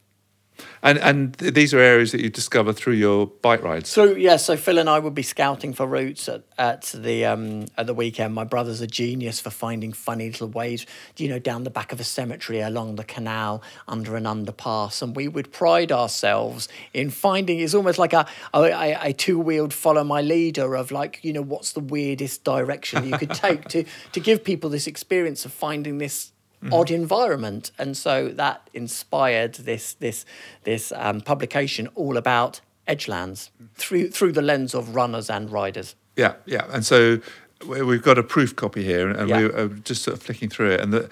And and these are areas that you discover through your bike rides. So yeah, so Phil and I would be scouting for routes at, at the um, at the weekend. My brother's a genius for finding funny little ways, you know, down the back of a cemetery, along the canal, under an underpass, and we would pride ourselves in finding. It's almost like a a, a, a two wheeled follow my leader of like you know what's the weirdest direction you could take to to give people this experience of finding this odd environment, and so that inspired this this this um, publication all about edgelands through through the lens of runners and riders. Yeah, yeah. And so we- we've got a proof copy here, and Yeah. we are just sort of flicking through it. And the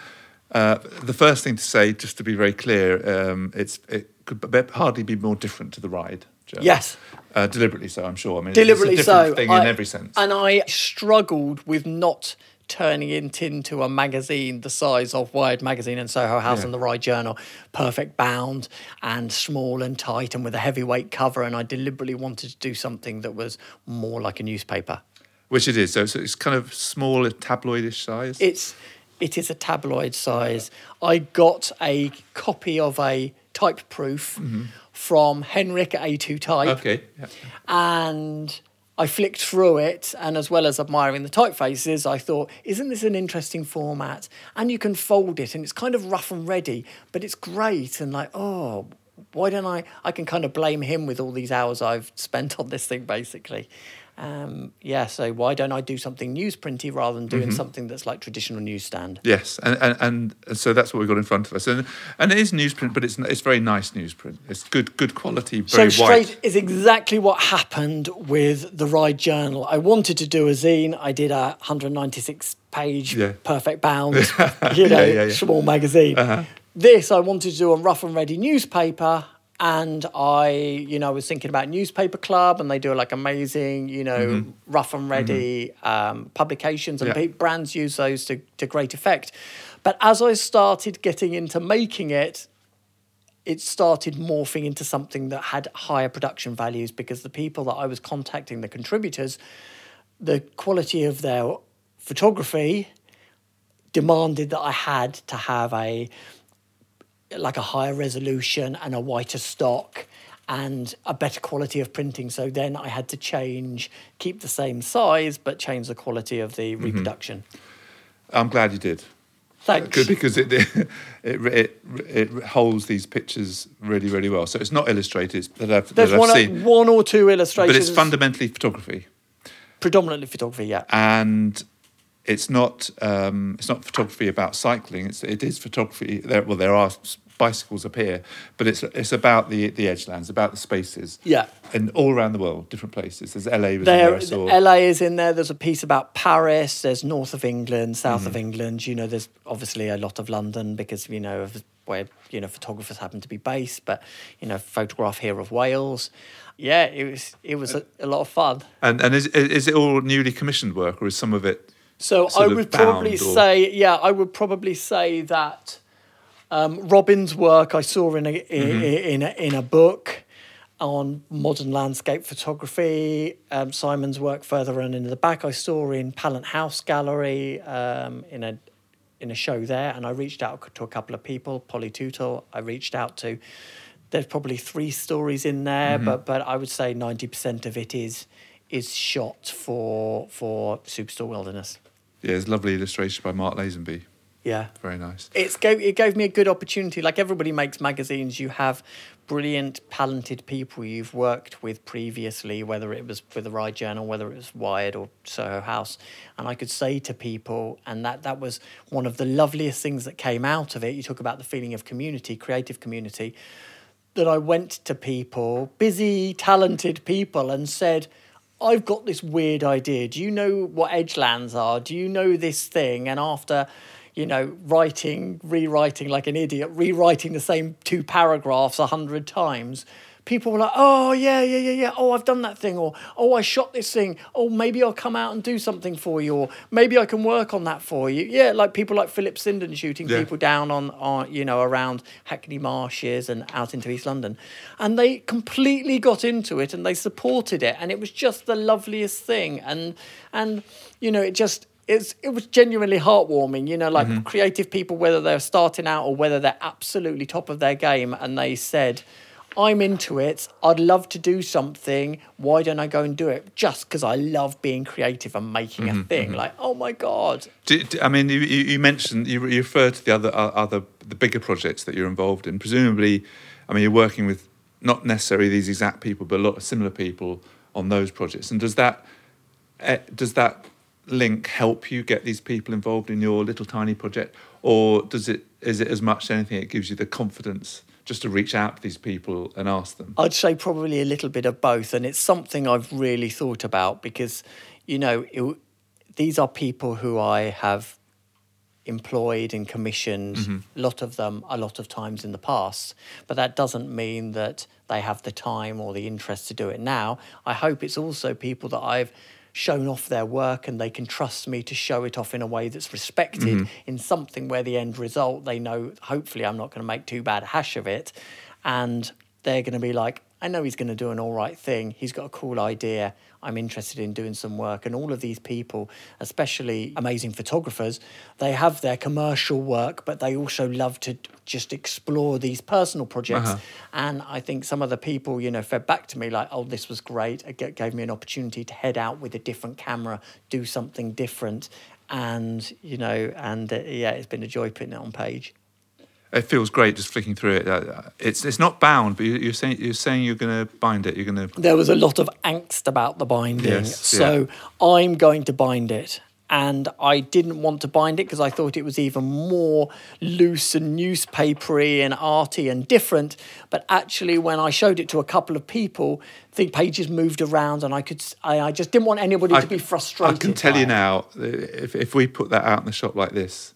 uh, the first thing to say, just to be very clear, um, it's it could hardly be more different to the ride. journal. Yes. uh, deliberately so. I'm sure. I mean, Deliberately it's a different so. thing I- in every sense. And I struggled with not turning it into a magazine the size of Wired Magazine and Soho House Yeah. and the Ride Journal, perfect bound and small and tight and with a heavyweight cover. And I deliberately wanted to do something that was more like a newspaper. Which it is. So it's, kind of small, tabloidish size. It's it is a tabloid size. I got a copy of a type proof mm-hmm. from Henrik A2 Type. okay. Yeah. and I flicked through it, and as well as admiring the typefaces, I thought, isn't this an interesting format? And you can fold it, and it's kind of rough and ready, but it's great. And like, oh, why don't I? I can kind of blame him with all these hours I've spent on this thing, basically. Um, yeah, so why don't I do something newsprinty rather than doing something that's like traditional newsstand? Yes, and, and and so that's what we've got in front of us, and and it is newsprint, but it's it's very nice newsprint. It's good good quality, very so straight white. is exactly what happened with the Ride Journal. I wanted to do a zine. I did a 196 page Yeah. perfect bound, you know, Yeah, yeah, small magazine. Uh-huh. This I wanted to do a rough and ready newspaper. And I, you know, was thinking about Newspaper Club, and they do like amazing, you know, rough and ready um, publications, and Mm-hmm. Yeah. brands use those to, to great effect. But as I started getting into making it, it started morphing into something that had higher production values because the people that I was contacting, the contributors, the quality of their photography demanded that I had to have a like a higher resolution and a whiter stock and a better quality of printing. So then I had to change, keep the same size, but change the quality of the mm-hmm. reproduction. I'm glad you did. Thanks. Good because it, it it it holds these pictures really really well. So it's not illustrated that I've, There's that I've one, seen, one or two illustrations. but it's fundamentally photography, predominantly photography, yeah. and it's not um, it's not photography about cycling. It's it is photography. There, well, there are bicycles up here, but it's it's about the the edgelands, about the spaces. Yeah. and all around the world, different places. There's LA was in There, there. LA is in there. There's a piece about Paris. There's north of England, south Mm-hmm. of England. You know, there's obviously a lot of London because you know of where you know photographers happen to be based. But you know, photograph here of Wales. Yeah, it was it was a, a lot of fun. And and is is it all newly commissioned work, or is some of it? So I would probably or- say, yeah, I would probably say that um, Robin's work I saw in a Mm-hmm. in, in a in a book on modern landscape photography. Um, Simon's work further on in the back I saw in Pallant House Gallery um, in a in a show there, and I reached out to a couple of people. Polly Tootal, I reached out to. There's probably three stories in there, Mm-hmm. but but I would say ninety percent of it is is shot for for Superstore Wilderness. Yeah, it's lovely illustration by Mark Lazenby. Yeah. Very nice. It's gave, it gave me a good opportunity. Like everybody makes magazines, you have brilliant, talented people you've worked with previously, whether it was with the Ride Journal, whether it was Wired or Soho House. And I could say to people, and that, that was one of the loveliest things that came out of it. You talk about the feeling of community, creative community, that I went to people, busy, talented people, and said, I've got this weird idea. Do you know what edgelands are? Do you know this thing? And after, you know, writing, rewriting like an idiot, rewriting the same two paragraphs a hundred times, people were like, oh, yeah, yeah, yeah, yeah. Oh, I've done that thing. Or, oh, I shot this thing. Oh, maybe I'll come out and do something for you. Or maybe I can work on that for you. Yeah, like people like Philip Sinden shooting Yeah. people down on, on, you know, around Hackney Marshes and out into East London. And they completely got into it and they supported it. And it was just the loveliest thing. And, and you know, it just, it's, it was genuinely heartwarming, you know, like mm-hmm. creative people, whether they're starting out or whether they're absolutely top of their game. And they said, I'm into it. I'd love to do something. Why don't I go and do it? Just because I love being creative and making a thing. Like, oh my God. Do, do- I mean, you, you mentioned you, you referred to the other uh, other the bigger projects that you're involved in. Presumably, I mean, you're working with not necessarily these exact people, but a lot of similar people on those projects. And does that eh, does that link help you get these people involved in your little tiny project, or does it is it as much as anything it gives you the confidence just to reach out to these people and ask them? I'd say probably a little bit of both, and it's something I've really thought about because, you know, it, these are people who I have employed and commissioned a lot of them a lot of times in the past but that doesn't mean that they have the time or the interest to do it now i hope it's also people that i've shown off their work and they can trust me to show it off in a way that's respected mm-hmm. in something where the end result they know hopefully i'm not going to make too bad a hash of it. And they're going to be like i know he's going to do an all right thing. He's got a cool idea i'm interested in doing some work. And all of these people especially amazing photographers they have their commercial work but they also love to just explore these personal projects. Uh-huh. and i think some of the people you know fed back to me like oh this was great. It gave me an opportunity to head out with a different camera do something different. And you know and uh, yeah it's been a joy putting it on page it feels great just flicking through it. Uh, It's it's not bound, but you- you're saying you're saying you're going to bind it. You're going to there was a lot of angst about the binding. Yes, so I'm going to bind it. And I didn't want to bind it because I thought it was even more loose and newspapery and arty and different. But actually, when I showed it to a couple of people, the pages moved around, and I could. I, I just didn't want anybody to be frustrated. I can tell you it. now, if, if we put that out in the shop like this,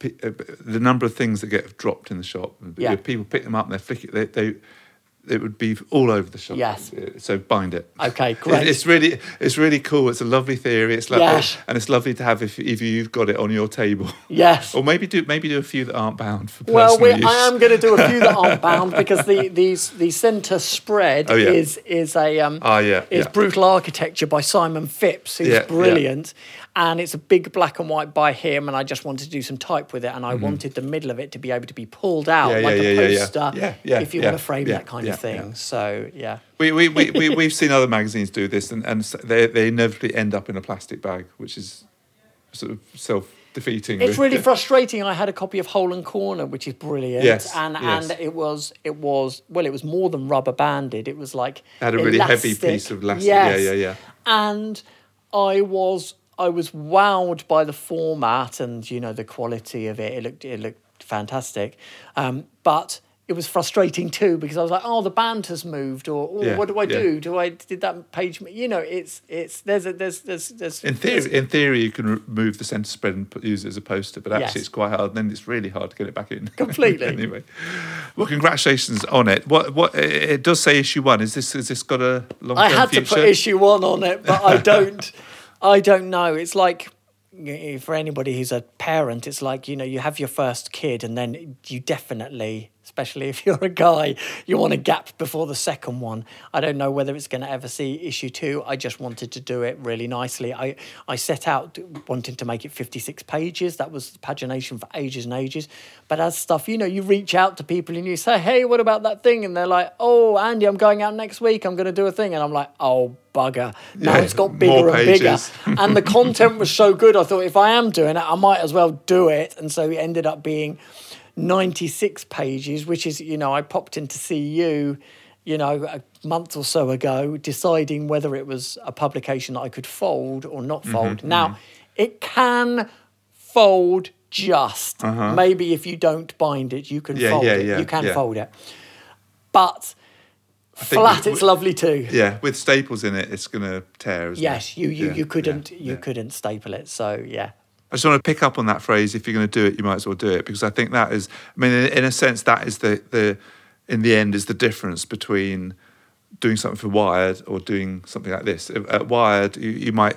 the number of things that get dropped in the shop, Yeah. if people pick them up and they flick it, they, they it would be all over the shop. Yes. Uh, So bind it. Okay, great. It's really, it's really cool. It's a lovely theory. It's lovely, Yes. and it's lovely to have if, if you've got it on your table. Yes. Or maybe do maybe do a few that aren't bound for Well, we. I am going to do a few that aren't bound because the these the centre spread Oh, yeah. is is a um, Ah, yeah, is yeah. brutal architecture by Simon Phipps, who's yeah. brilliant, and it's a big black and white by him. And I just wanted to do some type with it, and I Mm-hmm. wanted the middle of it to be able to be pulled out Yeah, like yeah, a yeah, poster, if you want to frame that kind of thing. So yeah. We, we, we, we, we've seen other magazines do this, and, and they, they inevitably end up in a plastic bag, which is sort of self defeating. It's really frustrating. I had a copy of Hole and Corner, which is brilliant, Yes, and yes. and it was it was well, it was more than rubber banded. It was like Had a really heavy piece of elastic. Yeah, yeah, yeah. And I was I was wowed by the format and you know the quality of it. It looked it looked fantastic, um, but. It was frustrating too because I was like, "Oh, the band has moved," or oh, Yeah, "What do I yeah. do? Do I did that page?" mo-" You know, it's it's there's a there's there's there's In theory, in theory, you can remove the centre spread and put, use it as a poster, but actually, Yes. it's quite hard. Then it's really hard to get it back in. Completely. anyway, well, congratulations on it. What what it it does say issue one. Is this has this got a long I had future? to put issue one on it, but I don't. I don't know. It's like for anybody who's a parent, it's like you know you have your first kid, and then you definitely, especially if you're a guy, you want a gap before the second one. I don't know whether it's going to ever see issue two. I just wanted to do it really nicely. I I set out wanting to make it 56 pages. That was the pagination for ages and ages. But as stuff, you know, you reach out to people and you say, "Hey, what about that thing?" And they're like, "Oh, Andy, I'm going out next week. I'm going to do a thing." And I'm like, "Oh, bugger!" Now Yeah, it's got bigger and bigger, and the content was so good. I thought if I am doing it, I might as well do it. And so it ended up being 96 pages, which is, you know, I popped in to see you, you know, a month or so ago, deciding whether it was a publication that I could fold or not Mm-hmm, fold. Now, it can fold just. Maybe if you don't bind it, you can Uh-huh. Yeah, fold yeah, it. yeah, you can fold it. But flat, we- it's lovely too. Yeah, with staples in it, it's going to tear. Yes, it? you you, you couldn't you couldn't staple it. So yeah. I just want to pick up on that phrase. If you're going to do it, you might as well do it because I think that is. I mean, in, a sense, that is the the in the end is the difference between doing something for Wired or doing something like this. At Wired, you, you might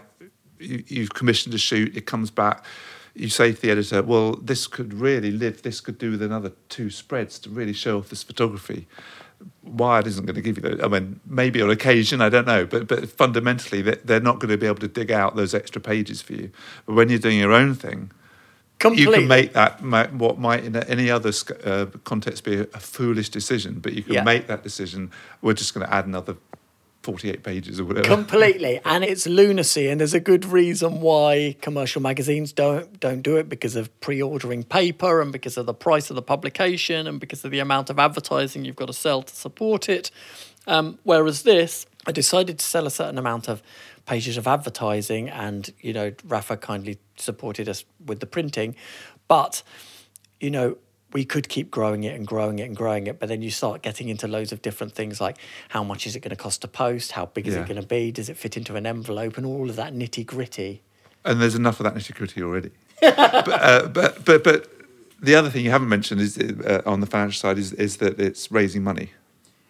you, you've commissioned a shoot. It comes back. You say to the editor, "Well, this could really live. This could do with another two spreads to really show off this photography." Wired isn't going to give you that. I mean, maybe on occasion, I don't know, but but fundamentally, they- they're not going to be able to dig out those extra pages for you. But when you're doing your own thing, Completely. you can make that what might in any other uh, context be a, a foolish decision, but you can Yeah. make that decision. We're just going to add another forty-eight pages or whatever. completely. And it's lunacy and there's a good reason why commercial magazines don't don't do it because of pre-ordering paper and because of the price of the publication and because of the amount of advertising you've got to sell to support it. Um, whereas this i decided to sell a certain amount of pages of advertising and you know Rapha kindly supported us with the printing. But you know, we could keep growing it and growing it and growing it, but then you start getting into loads of different things like how much is it going to cost to post? How big is Yeah. it going to be? Does it fit into an envelope? And all of that nitty gritty. and there's enough of that nitty gritty already. but, uh, but but but the other thing you haven't mentioned is uh, on the financial side is is that it's raising money.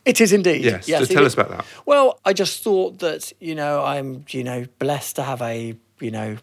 It is indeed. Yes, so tell is. us about that. Well, I just thought that you know I'm you know blessed to have a you know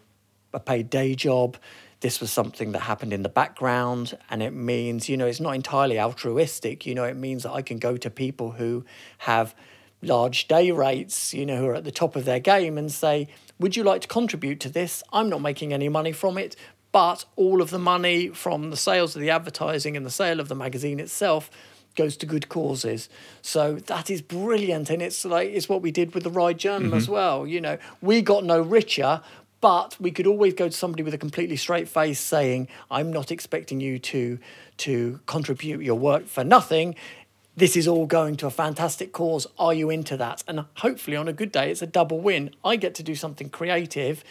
a paid day job. This was something that happened in the background, and it means you know it's not entirely altruistic. You know, it means that I can go to people who have large day rates, you know, who are at the top of their game, and say, "Would you like to contribute to this? I'm not making any money from it." But all of the money from the sales of the advertising and the sale of the magazine itself goes to good causes. So that is brilliant. And it's like it's what we did with the Ride Journal as mm-hmm. well. You know, we got no richer, But we could always go to somebody with a completely straight face saying, I'm not expecting you to, to contribute your work for nothing. This is all going to a fantastic cause. Are you into that? And hopefully, on a good day, it's a double win. I get to do something creative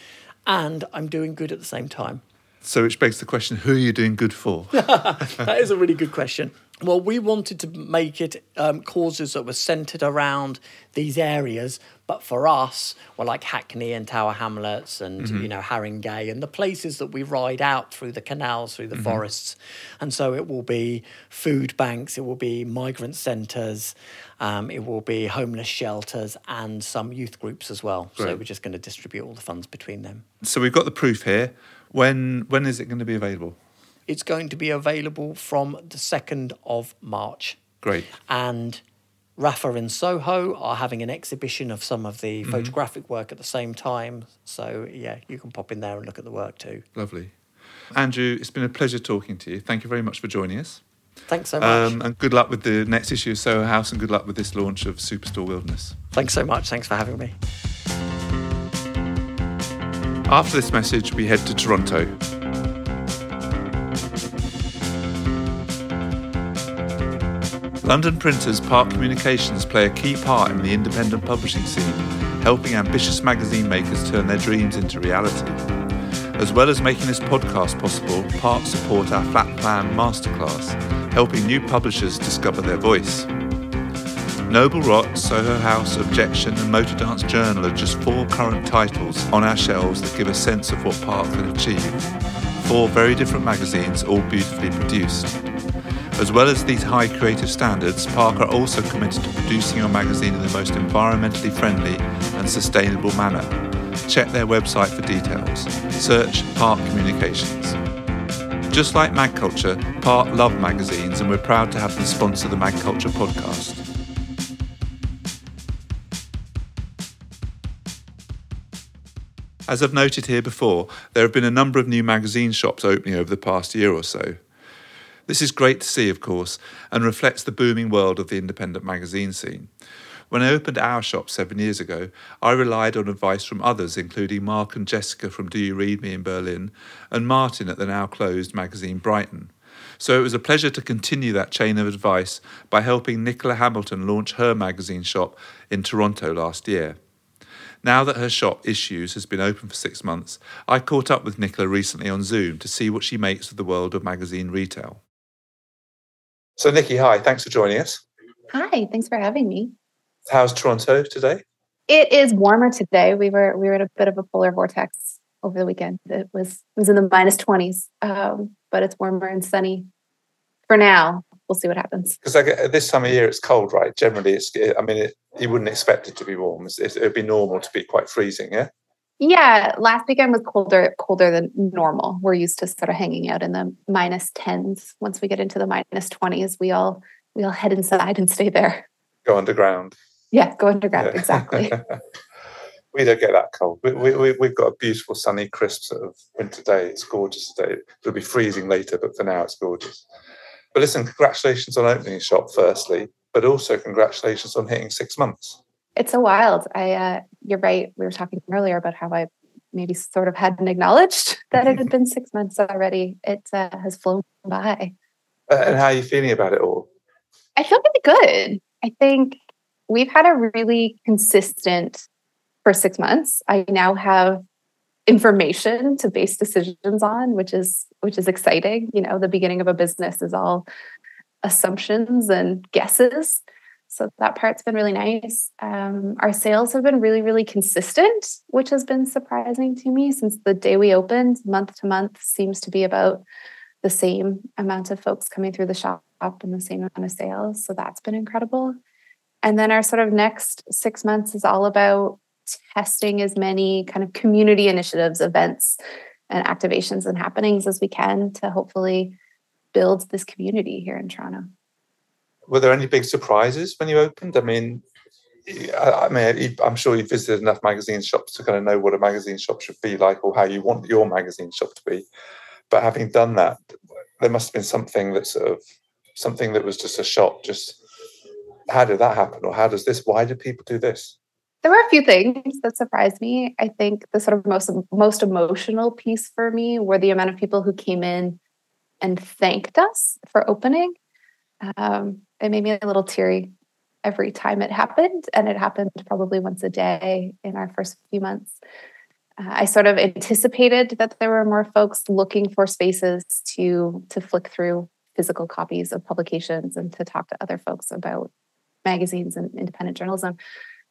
and I'm doing good at the same time. So, which begs the question who are you doing good for? that is a really good question. Well, we wanted to make it um, causes that were centred around these areas, but for us, were like Hackney and Tower Hamlets and mm-hmm. you know Haringey and the places that we ride out through the canals, through the mm-hmm. forests, and so it will be food banks, it will be migrant centres, um, it will be homeless shelters, and some youth groups as well. Great. So we're just going to distribute all the funds between them. So we've got the proof here. When when is it going to be available? It's going to be available from the 2nd of March. Great. And Rapha in Soho are having an exhibition of some of the mm-hmm. photographic work at the same time. So, yeah, you can pop in there and look at the work too. Lovely. Andrew, it's been a pleasure talking to you. Thank you very much for joining us. Thanks so much. Um, and good luck with the next issue of Soho House and good luck with this launch of Superstore Wilderness. Thanks so much. Thanks for having me. After this message, we head to Toronto London printers Park Communications play a key part in the independent publishing scene, helping ambitious magazine makers turn their dreams into reality. As well as making this podcast possible, Park support our Flat Plan Masterclass, helping new publishers discover their voice. Noble Rot, Soho House, Objection, and Motor Dance Journal are just four current titles on our shelves that give a sense of what Park can achieve. Four very different magazines, all beautifully produced. As well as these high creative standards, Park are also committed to producing your magazine in the most environmentally friendly and sustainable manner. Check their website for details. Search Park Communications. Just like MagCulture, Park love magazines and we're proud to have them sponsor the MagCulture podcast. As I've noted here before, there have been a number of new magazine shops opening over the past year or so. This is great to see, of course, and reflects the booming world of the independent magazine scene. When I opened our shop seven years ago, I relied on advice from others, including Mark and Jessica from Do You Read Me in Berlin, and Martin at the now closed magazine Brighton. So it was a pleasure to continue that chain of advice by helping Nicola Hamilton launch her magazine shop in Toronto last year. Now that her shop, Issues, has been open for six months, I caught up with Nicola recently on Zoom to see what she makes of the world of magazine retail. So, Nikki, hi. Thanks for joining us. Hi. Thanks for having me. How's Toronto today? It is warmer today. We were we were in a bit of a polar vortex over the weekend. It was it was in the minus twenties, um, but it's warmer and sunny for now. We'll see what happens. Because like, this time of year, it's cold, right? Generally, it's. I mean, it, you wouldn't expect it to be warm. It would be normal to be quite freezing, yeah. Yeah, last weekend was colder colder than normal. We're used to sort of hanging out in the minus tens. Once we get into the minus twenties, we all we all head inside and stay there. Go underground. Yeah, go underground. Yeah. Exactly. we don't get that cold. We, we, we've got a beautiful, sunny, crisp sort of winter day. It's gorgeous today. It'll be freezing later, but for now, it's gorgeous. But listen, congratulations on opening shop, firstly, but also congratulations on hitting six months it's so wild. I, uh, you're right. We were talking earlier about how I maybe sort of hadn't acknowledged that it had been six months already. It uh, has flown by. And how are you feeling about it all? I feel really good. I think we've had a really consistent for six months. I now have information to base decisions on, which is which is exciting. You know, the beginning of a business is all assumptions and guesses. So that part's been really nice. Um, our sales have been really, really consistent, which has been surprising to me since the day we opened, month to month seems to be about the same amount of folks coming through the shop and the same amount of sales. So that's been incredible. And then our sort of next six months is all about testing as many kind of community initiatives, events, and activations and happenings as we can to hopefully build this community here in Toronto were there any big surprises when you opened? I mean, I, mean, I'm sure you visited enough magazine shops to kind of know what a magazine shop should be like or how you want your magazine shop to be. But having done that, there must have been something that sort of something that was just a shock. Just how did that happen, or how does this? Why do people do this? There were a few things that surprised me. I think the sort of most most emotional piece for me were the amount of people who came in and thanked us for opening. Um, it made me a little teary every time it happened, and it happened probably once a day in our first few months. Uh, I sort of anticipated that there were more folks looking for spaces to to flick through physical copies of publications and to talk to other folks about magazines and independent journalism.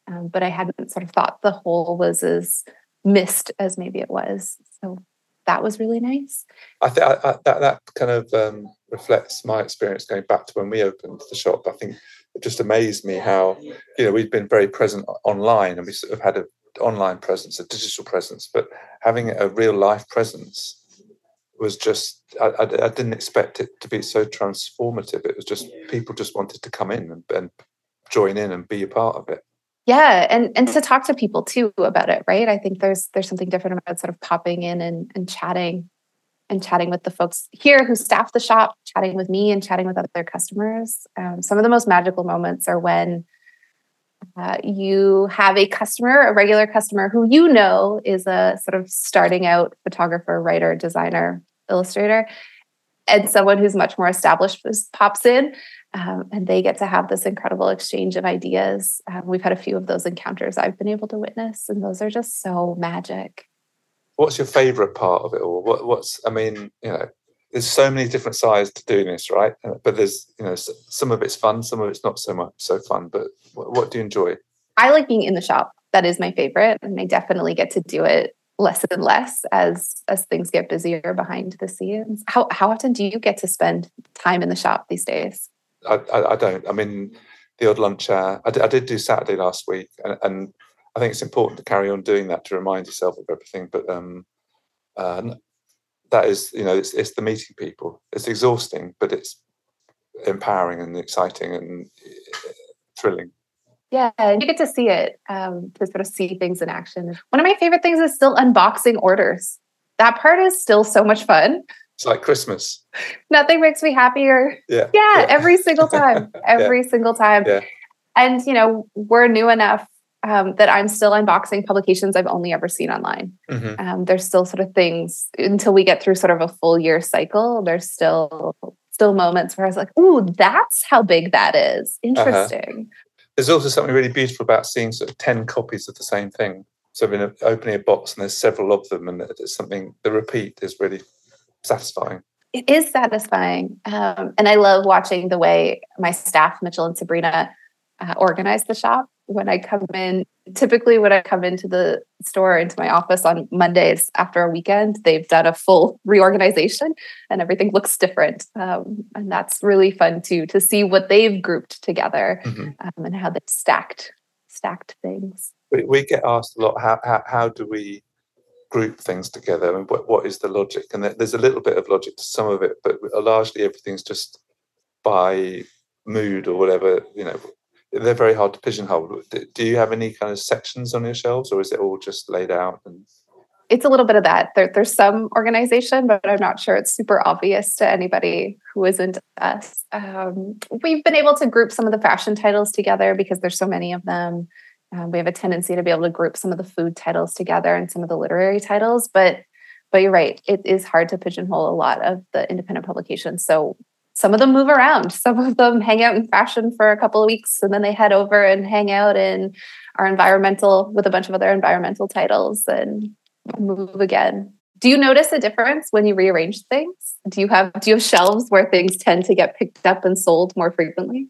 Um, but I hadn't sort of thought the whole was as missed as maybe it was. So that was really nice. I think that that kind of um, reflects my experience going back to when we opened the shop. I think it just amazed me how you know we've been very present online and we sort of had an online presence, a digital presence, but having a real life presence was just I, I, I, didn't expect it to be so transformative. It was just people just wanted to come in and, and join in and be a part of it yeah and and to talk to people too about it right i think there's there's something different about sort of popping in and, and chatting and chatting with the folks here who staff the shop chatting with me and chatting with other customers um, some of the most magical moments are when uh, you have a customer a regular customer who you know is a sort of starting out photographer writer designer illustrator and someone who's much more established pops in um, and they get to have this incredible exchange of ideas. Um, we've had a few of those encounters I've been able to witness, and those are just so magic. What's your favorite part of it all? What, what's, I mean, you know, there's so many different sides to doing this, right? Uh, but there's, you know, some of it's fun, some of it's not so much so fun. But what, what do you enjoy? I like being in the shop. That is my favorite, and I definitely get to do it less and less as as things get busier behind the scenes. How how often do you get to spend time in the shop these days? I, I, I don't. I mean, the odd lunch hour. I did, did do Saturday last week, and, and, I think it's important to carry on doing that to remind yourself of everything. But um, uh, that is, you know, it's, it's the meeting people. It's exhausting, but it's empowering and exciting and uh, thrilling. Yeah, you get to see it um, to sort of see things in action. One of my favorite things is still unboxing orders. That part is still so much fun. It's like Christmas. Nothing makes me happier. Yeah. Yeah, yeah. every single time. Every yeah. single time. Yeah. And, you know, we're new enough um, that I'm still unboxing publications I've only ever seen online. Mm-hmm. Um, there's still sort of things until we get through sort of a full year cycle. There's still still moments where I was like, "Ooh, that's how big that is. Uh-huh. Interesting." Uh-huh. There's also something really beautiful about seeing sort of ten copies of the same thing. So, I've been opening a box and there's several of them, and it's something the repeat is really satisfying. It is satisfying. Um, and I love watching the way my staff, Mitchell and Sabrina, uh, organize the shop. When I come in, typically when I come into the store, into my office on Mondays after a weekend, they've done a full reorganization and everything looks different. Um, and that's really fun too, to see what they've grouped together mm-hmm. um, and how they've stacked stacked things. We, we get asked a lot, how, how, how do we group things together and what, what is the logic and there's a little bit of logic to some of it but largely everything's just by mood or whatever you know they're very hard to pigeonhole. Do you have any kind of sections on your shelves or is it all just laid out and it's a little bit of that. There, there's some organization but i'm not sure it's super obvious to anybody who isn't us. Um, we've been able to group some of the fashion titles together because there's so many of them. Um, we have a tendency to be able to group some of the food titles together and some of the literary titles, but but you're right, it is hard to pigeonhole a lot of the independent publications. So some of them move around. Some of them hang out in fashion for a couple of weeks and then they head over and hang out in our environmental with a bunch of other environmental titles and move again. Do you notice a difference when you rearrange things? Do you have do you have shelves where things tend to get picked up and sold more frequently?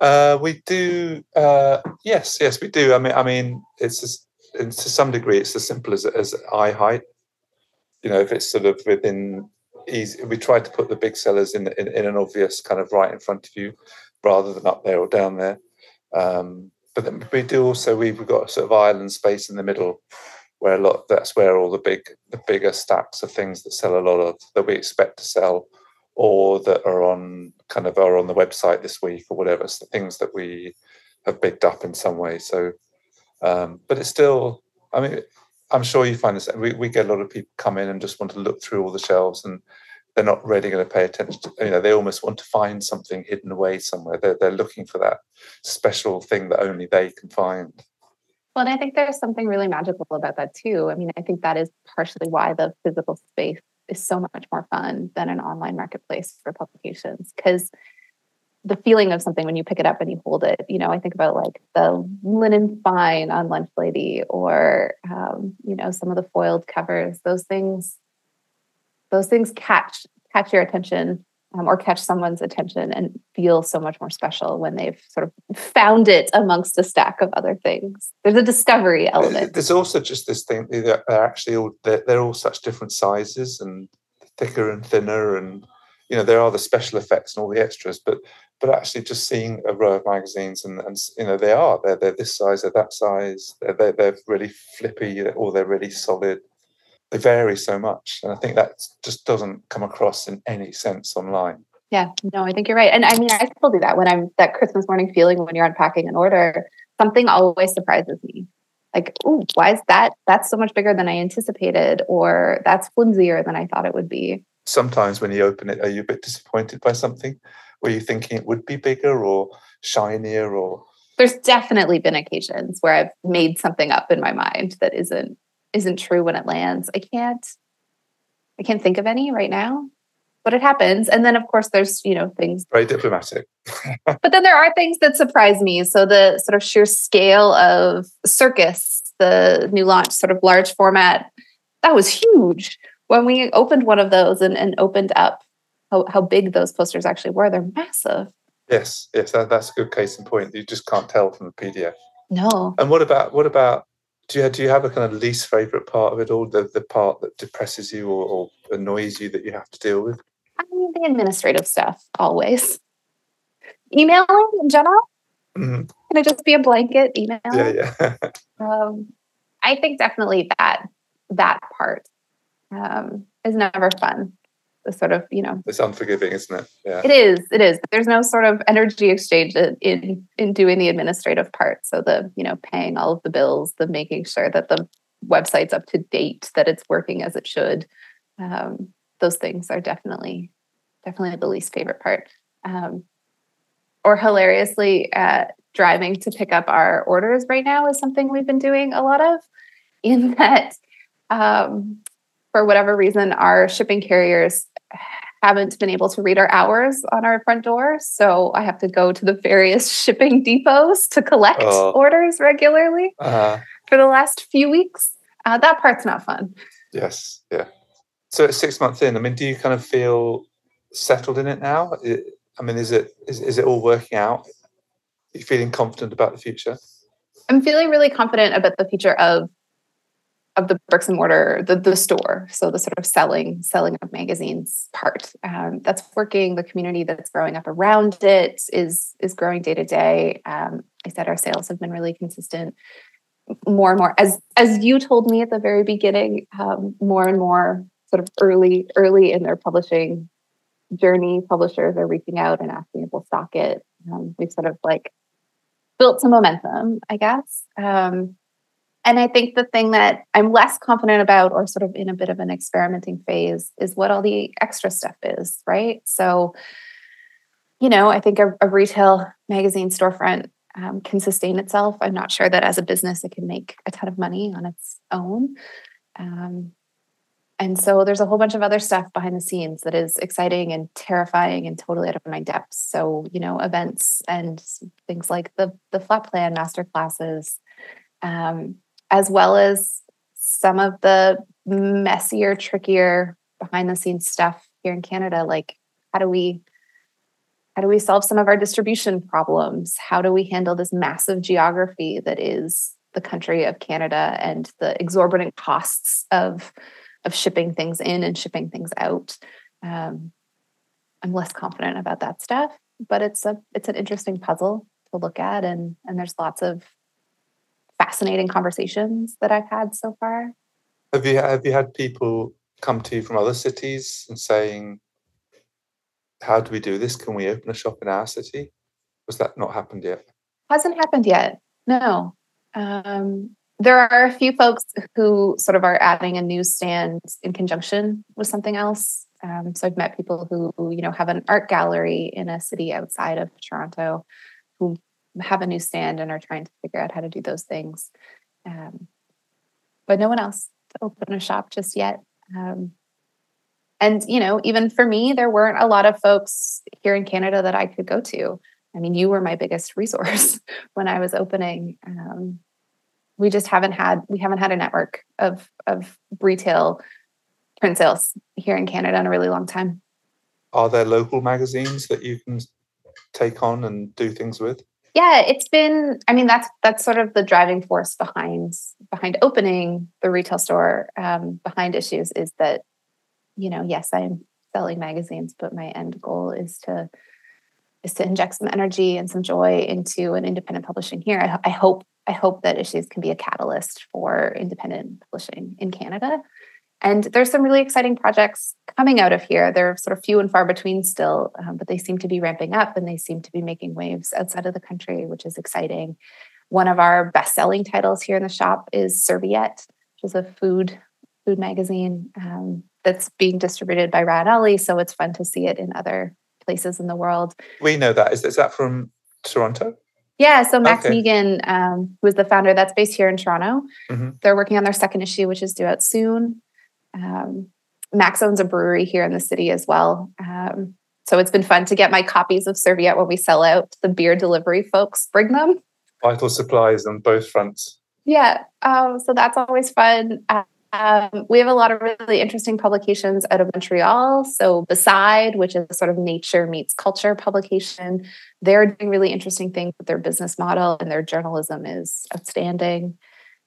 Uh, we do. Uh, yes, yes, we do. I mean, I mean, it's just, to some degree, it's as simple as as eye height. You know, if it's sort of within easy, we try to put the big sellers in, in, in an obvious kind of right in front of you, rather than up there or down there. Um, but then we do also we've got a sort of island space in the middle where a lot that's where all the big the bigger stacks of things that sell a lot of that we expect to sell or that are on kind of are on the website this week or whatever. So things that we have picked up in some way. So, um, but it's still. I mean, I'm sure you find this. We we get a lot of people come in and just want to look through all the shelves and they're not really going to pay attention to, you know, they almost want to find something hidden away somewhere. They're, they're looking for that special thing that only they can find. Well, and I think there's something really magical about that too. I mean, I think that is partially why the physical space is so much more fun than an online marketplace for publications because the feeling of something when you pick it up and you hold it. You know, I think about like the linen spine on Lunch Lady or, um, you know, some of the foiled covers. Those things, those things catch catch your attention um, or catch someone's attention and feel so much more special when they've sort of found it amongst a stack of other things. There's a discovery element. There's also just this thing that they're actually all they're, they're all such different sizes and thicker and thinner and you know there are the special effects and all the extras but but actually just seeing a row of magazines and, and you know they are they're, they're this size they're that size they're, they're, they're really flippy or they're really solid. They vary so much and i think that just doesn't come across in any sense online. Yeah no i think you're right and i mean i still do that when i'm that christmas morning feeling when you're unpacking an order something always surprises me. Like oh why is that that's so much bigger than i anticipated or that's flimsier than i thought it would be. Sometimes when you open it are you a bit disappointed by something were you thinking it would be bigger or shinier or there's definitely been occasions where I've made something up in my mind that isn't isn't true when it lands. I can't I can't think of any right now, but it happens. And then of course there's, you know, things very diplomatic. but then there are things that surprise me. So the sort of sheer scale of Circus, the new launch sort of large format, that was huge. When we opened one of those and, and opened up how, how big those posters actually were. They're massive. Yes, yes, that, that's a good case in point. You just can't tell from the PDF. No. And what about what about do you do you have a kind of least favorite part of it all? The the part that depresses you or, or annoys you that you have to deal with? I mean the administrative stuff always. Emailing in general. Mm-hmm. Can it just be a blanket email? Yeah, yeah. um, I think definitely that that part um, is never fun the sort of you know it's unforgiving isn't it? Yeah. It is it is. There's no sort of energy exchange in in doing the administrative part. So the you know paying all of the bills the making sure that the website's up to date that it's working as it should. Um, those things are definitely definitely the least favorite part. Um, or hilariously uh, driving to pick up our orders right now is something we've been doing a lot of in that um, for whatever reason our shipping carriers haven't been able to read our hours on our front door. So I have to go to the various shipping depots to collect oh. orders regularly uh-huh. for the last few weeks. Uh, that part's not fun. Yes. Yeah. So it's six months in, I mean, do you kind of feel settled in it now? I mean, is it is, is it all working out? Are you feeling confident about the future? I'm feeling really confident about the future of of the bricks and mortar, the, the store. So the sort of selling, selling of magazines part. Um, that's working. The community that's growing up around it is is growing day to day. Um, I said our sales have been really consistent. More and more, as as you told me at the very beginning, um, more and more sort of early early in their publishing journey, publishers are reaching out and asking if we'll stock it. Um, we've sort of like built some momentum, I guess. Um, and I think the thing that I'm less confident about, or sort of in a bit of an experimenting phase, is what all the extra stuff is, right? So, you know, I think a, a retail magazine storefront um, can sustain itself. I'm not sure that as a business it can make a ton of money on its own. Um, and so there's a whole bunch of other stuff behind the scenes that is exciting and terrifying and totally out of my depth. So, you know, events and things like the the flat plan master classes, um, as well as some of the messier, trickier behind the scenes stuff here in Canada. Like, how do we how do we solve some of our distribution problems? How do we handle this massive geography that is the country of Canada and the exorbitant costs of of shipping things in and shipping things out? Um, I'm less confident about that stuff, but it's a it's an interesting puzzle to look at, and and there's lots of fascinating conversations that I've had so far. Have you have you had people come to you from other cities and saying, "How do we do this? Can we open a shop in our city?" Was that not happened yet? Hasn't happened yet. No. Um, there are a few folks who sort of are adding a newsstand in conjunction with something else. Um, so I've met people who, who, you know, have an art gallery in a city outside of Toronto who have a new stand and are trying to figure out how to do those things. um, but no one else to open a shop just yet. Um, and you know, even for me, there weren't a lot of folks here in Canada that I could go to. I mean, you were my biggest resource when I was opening. Um, we just haven't had we haven't had a network of of retail print sales here in Canada in a really long time. Are there local magazines that you can take on and do things with? Yeah, it's been. I mean, that's that's sort of the driving force behind behind opening the retail store. Um, behind issues is that, you know, yes, I'm selling magazines, but my end goal is to is to inject some energy and some joy into an independent publishing here. I, I hope I hope that issues can be a catalyst for independent publishing in Canada. And there's some really exciting projects coming out of here. They're sort of few and far between still, um, but they seem to be ramping up and they seem to be making waves outside of the country, which is exciting. One of our best-selling titles here in the shop is Serviette, which is a food food magazine um, that's being distributed by Rad Alley. So it's fun to see it in other places in the world. We know that. Is, is that from Toronto? Yeah, so Max okay. Megan, um, who is the founder, that's based here in Toronto. Mm-hmm. They're working on their second issue, which is due out soon. Um, Max owns a brewery here in the city as well. Um, so it's been fun to get my copies of Serviette when we sell out. The beer delivery folks bring them. Vital supplies on both fronts. Yeah, um, so that's always fun. Um, we have a lot of really interesting publications out of Montreal. So, Beside, which is a sort of nature meets culture publication, they're doing really interesting things with their business model, and their journalism is outstanding.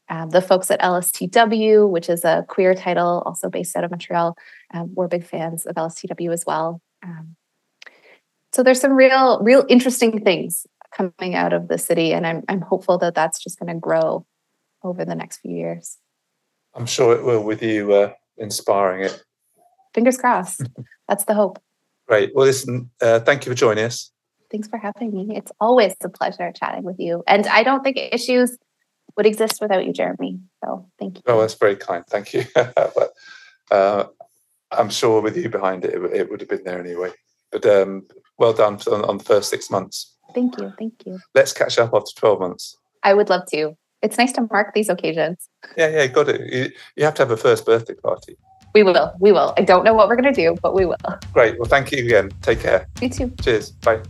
Um, the folks at LSTW, which is a queer title, also based out of Montreal, um, we're big fans of LSTW as well. Um, so there's some real, real interesting things coming out of the city, and I'm I'm hopeful that that's just going to grow over the next few years. I'm sure it will with you uh, inspiring it. Fingers crossed. That's the hope. Great. Well, listen, uh, thank you for joining us. Thanks for having me. It's always a pleasure chatting with you. And I don't think issues would exist without you, Jeremy. So thank you. Oh, that's very kind. Thank you. but uh, I'm sure with you behind it, it, it, would have been there anyway. But um, well done on, on the first six months. Thank you. Thank you. Let's catch up after 12 months. I would love to it's nice to mark these occasions. Yeah, yeah, got it. You, you have to have a first birthday party. We will. We will. I don't know what we're going to do, but we will. Great. Well, thank you again. Take care. You too. Cheers. Bye.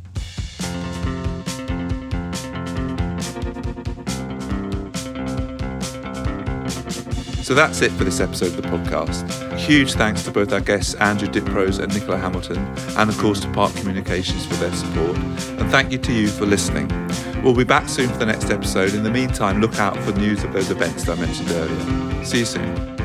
So that's it for this episode of the podcast. Huge thanks to both our guests, Andrew Diprose and Nicola Hamilton, and of course to Park Communications for their support. And thank you to you for listening. We'll be back soon for the next episode. In the meantime, look out for news of those events that I mentioned earlier. See you soon.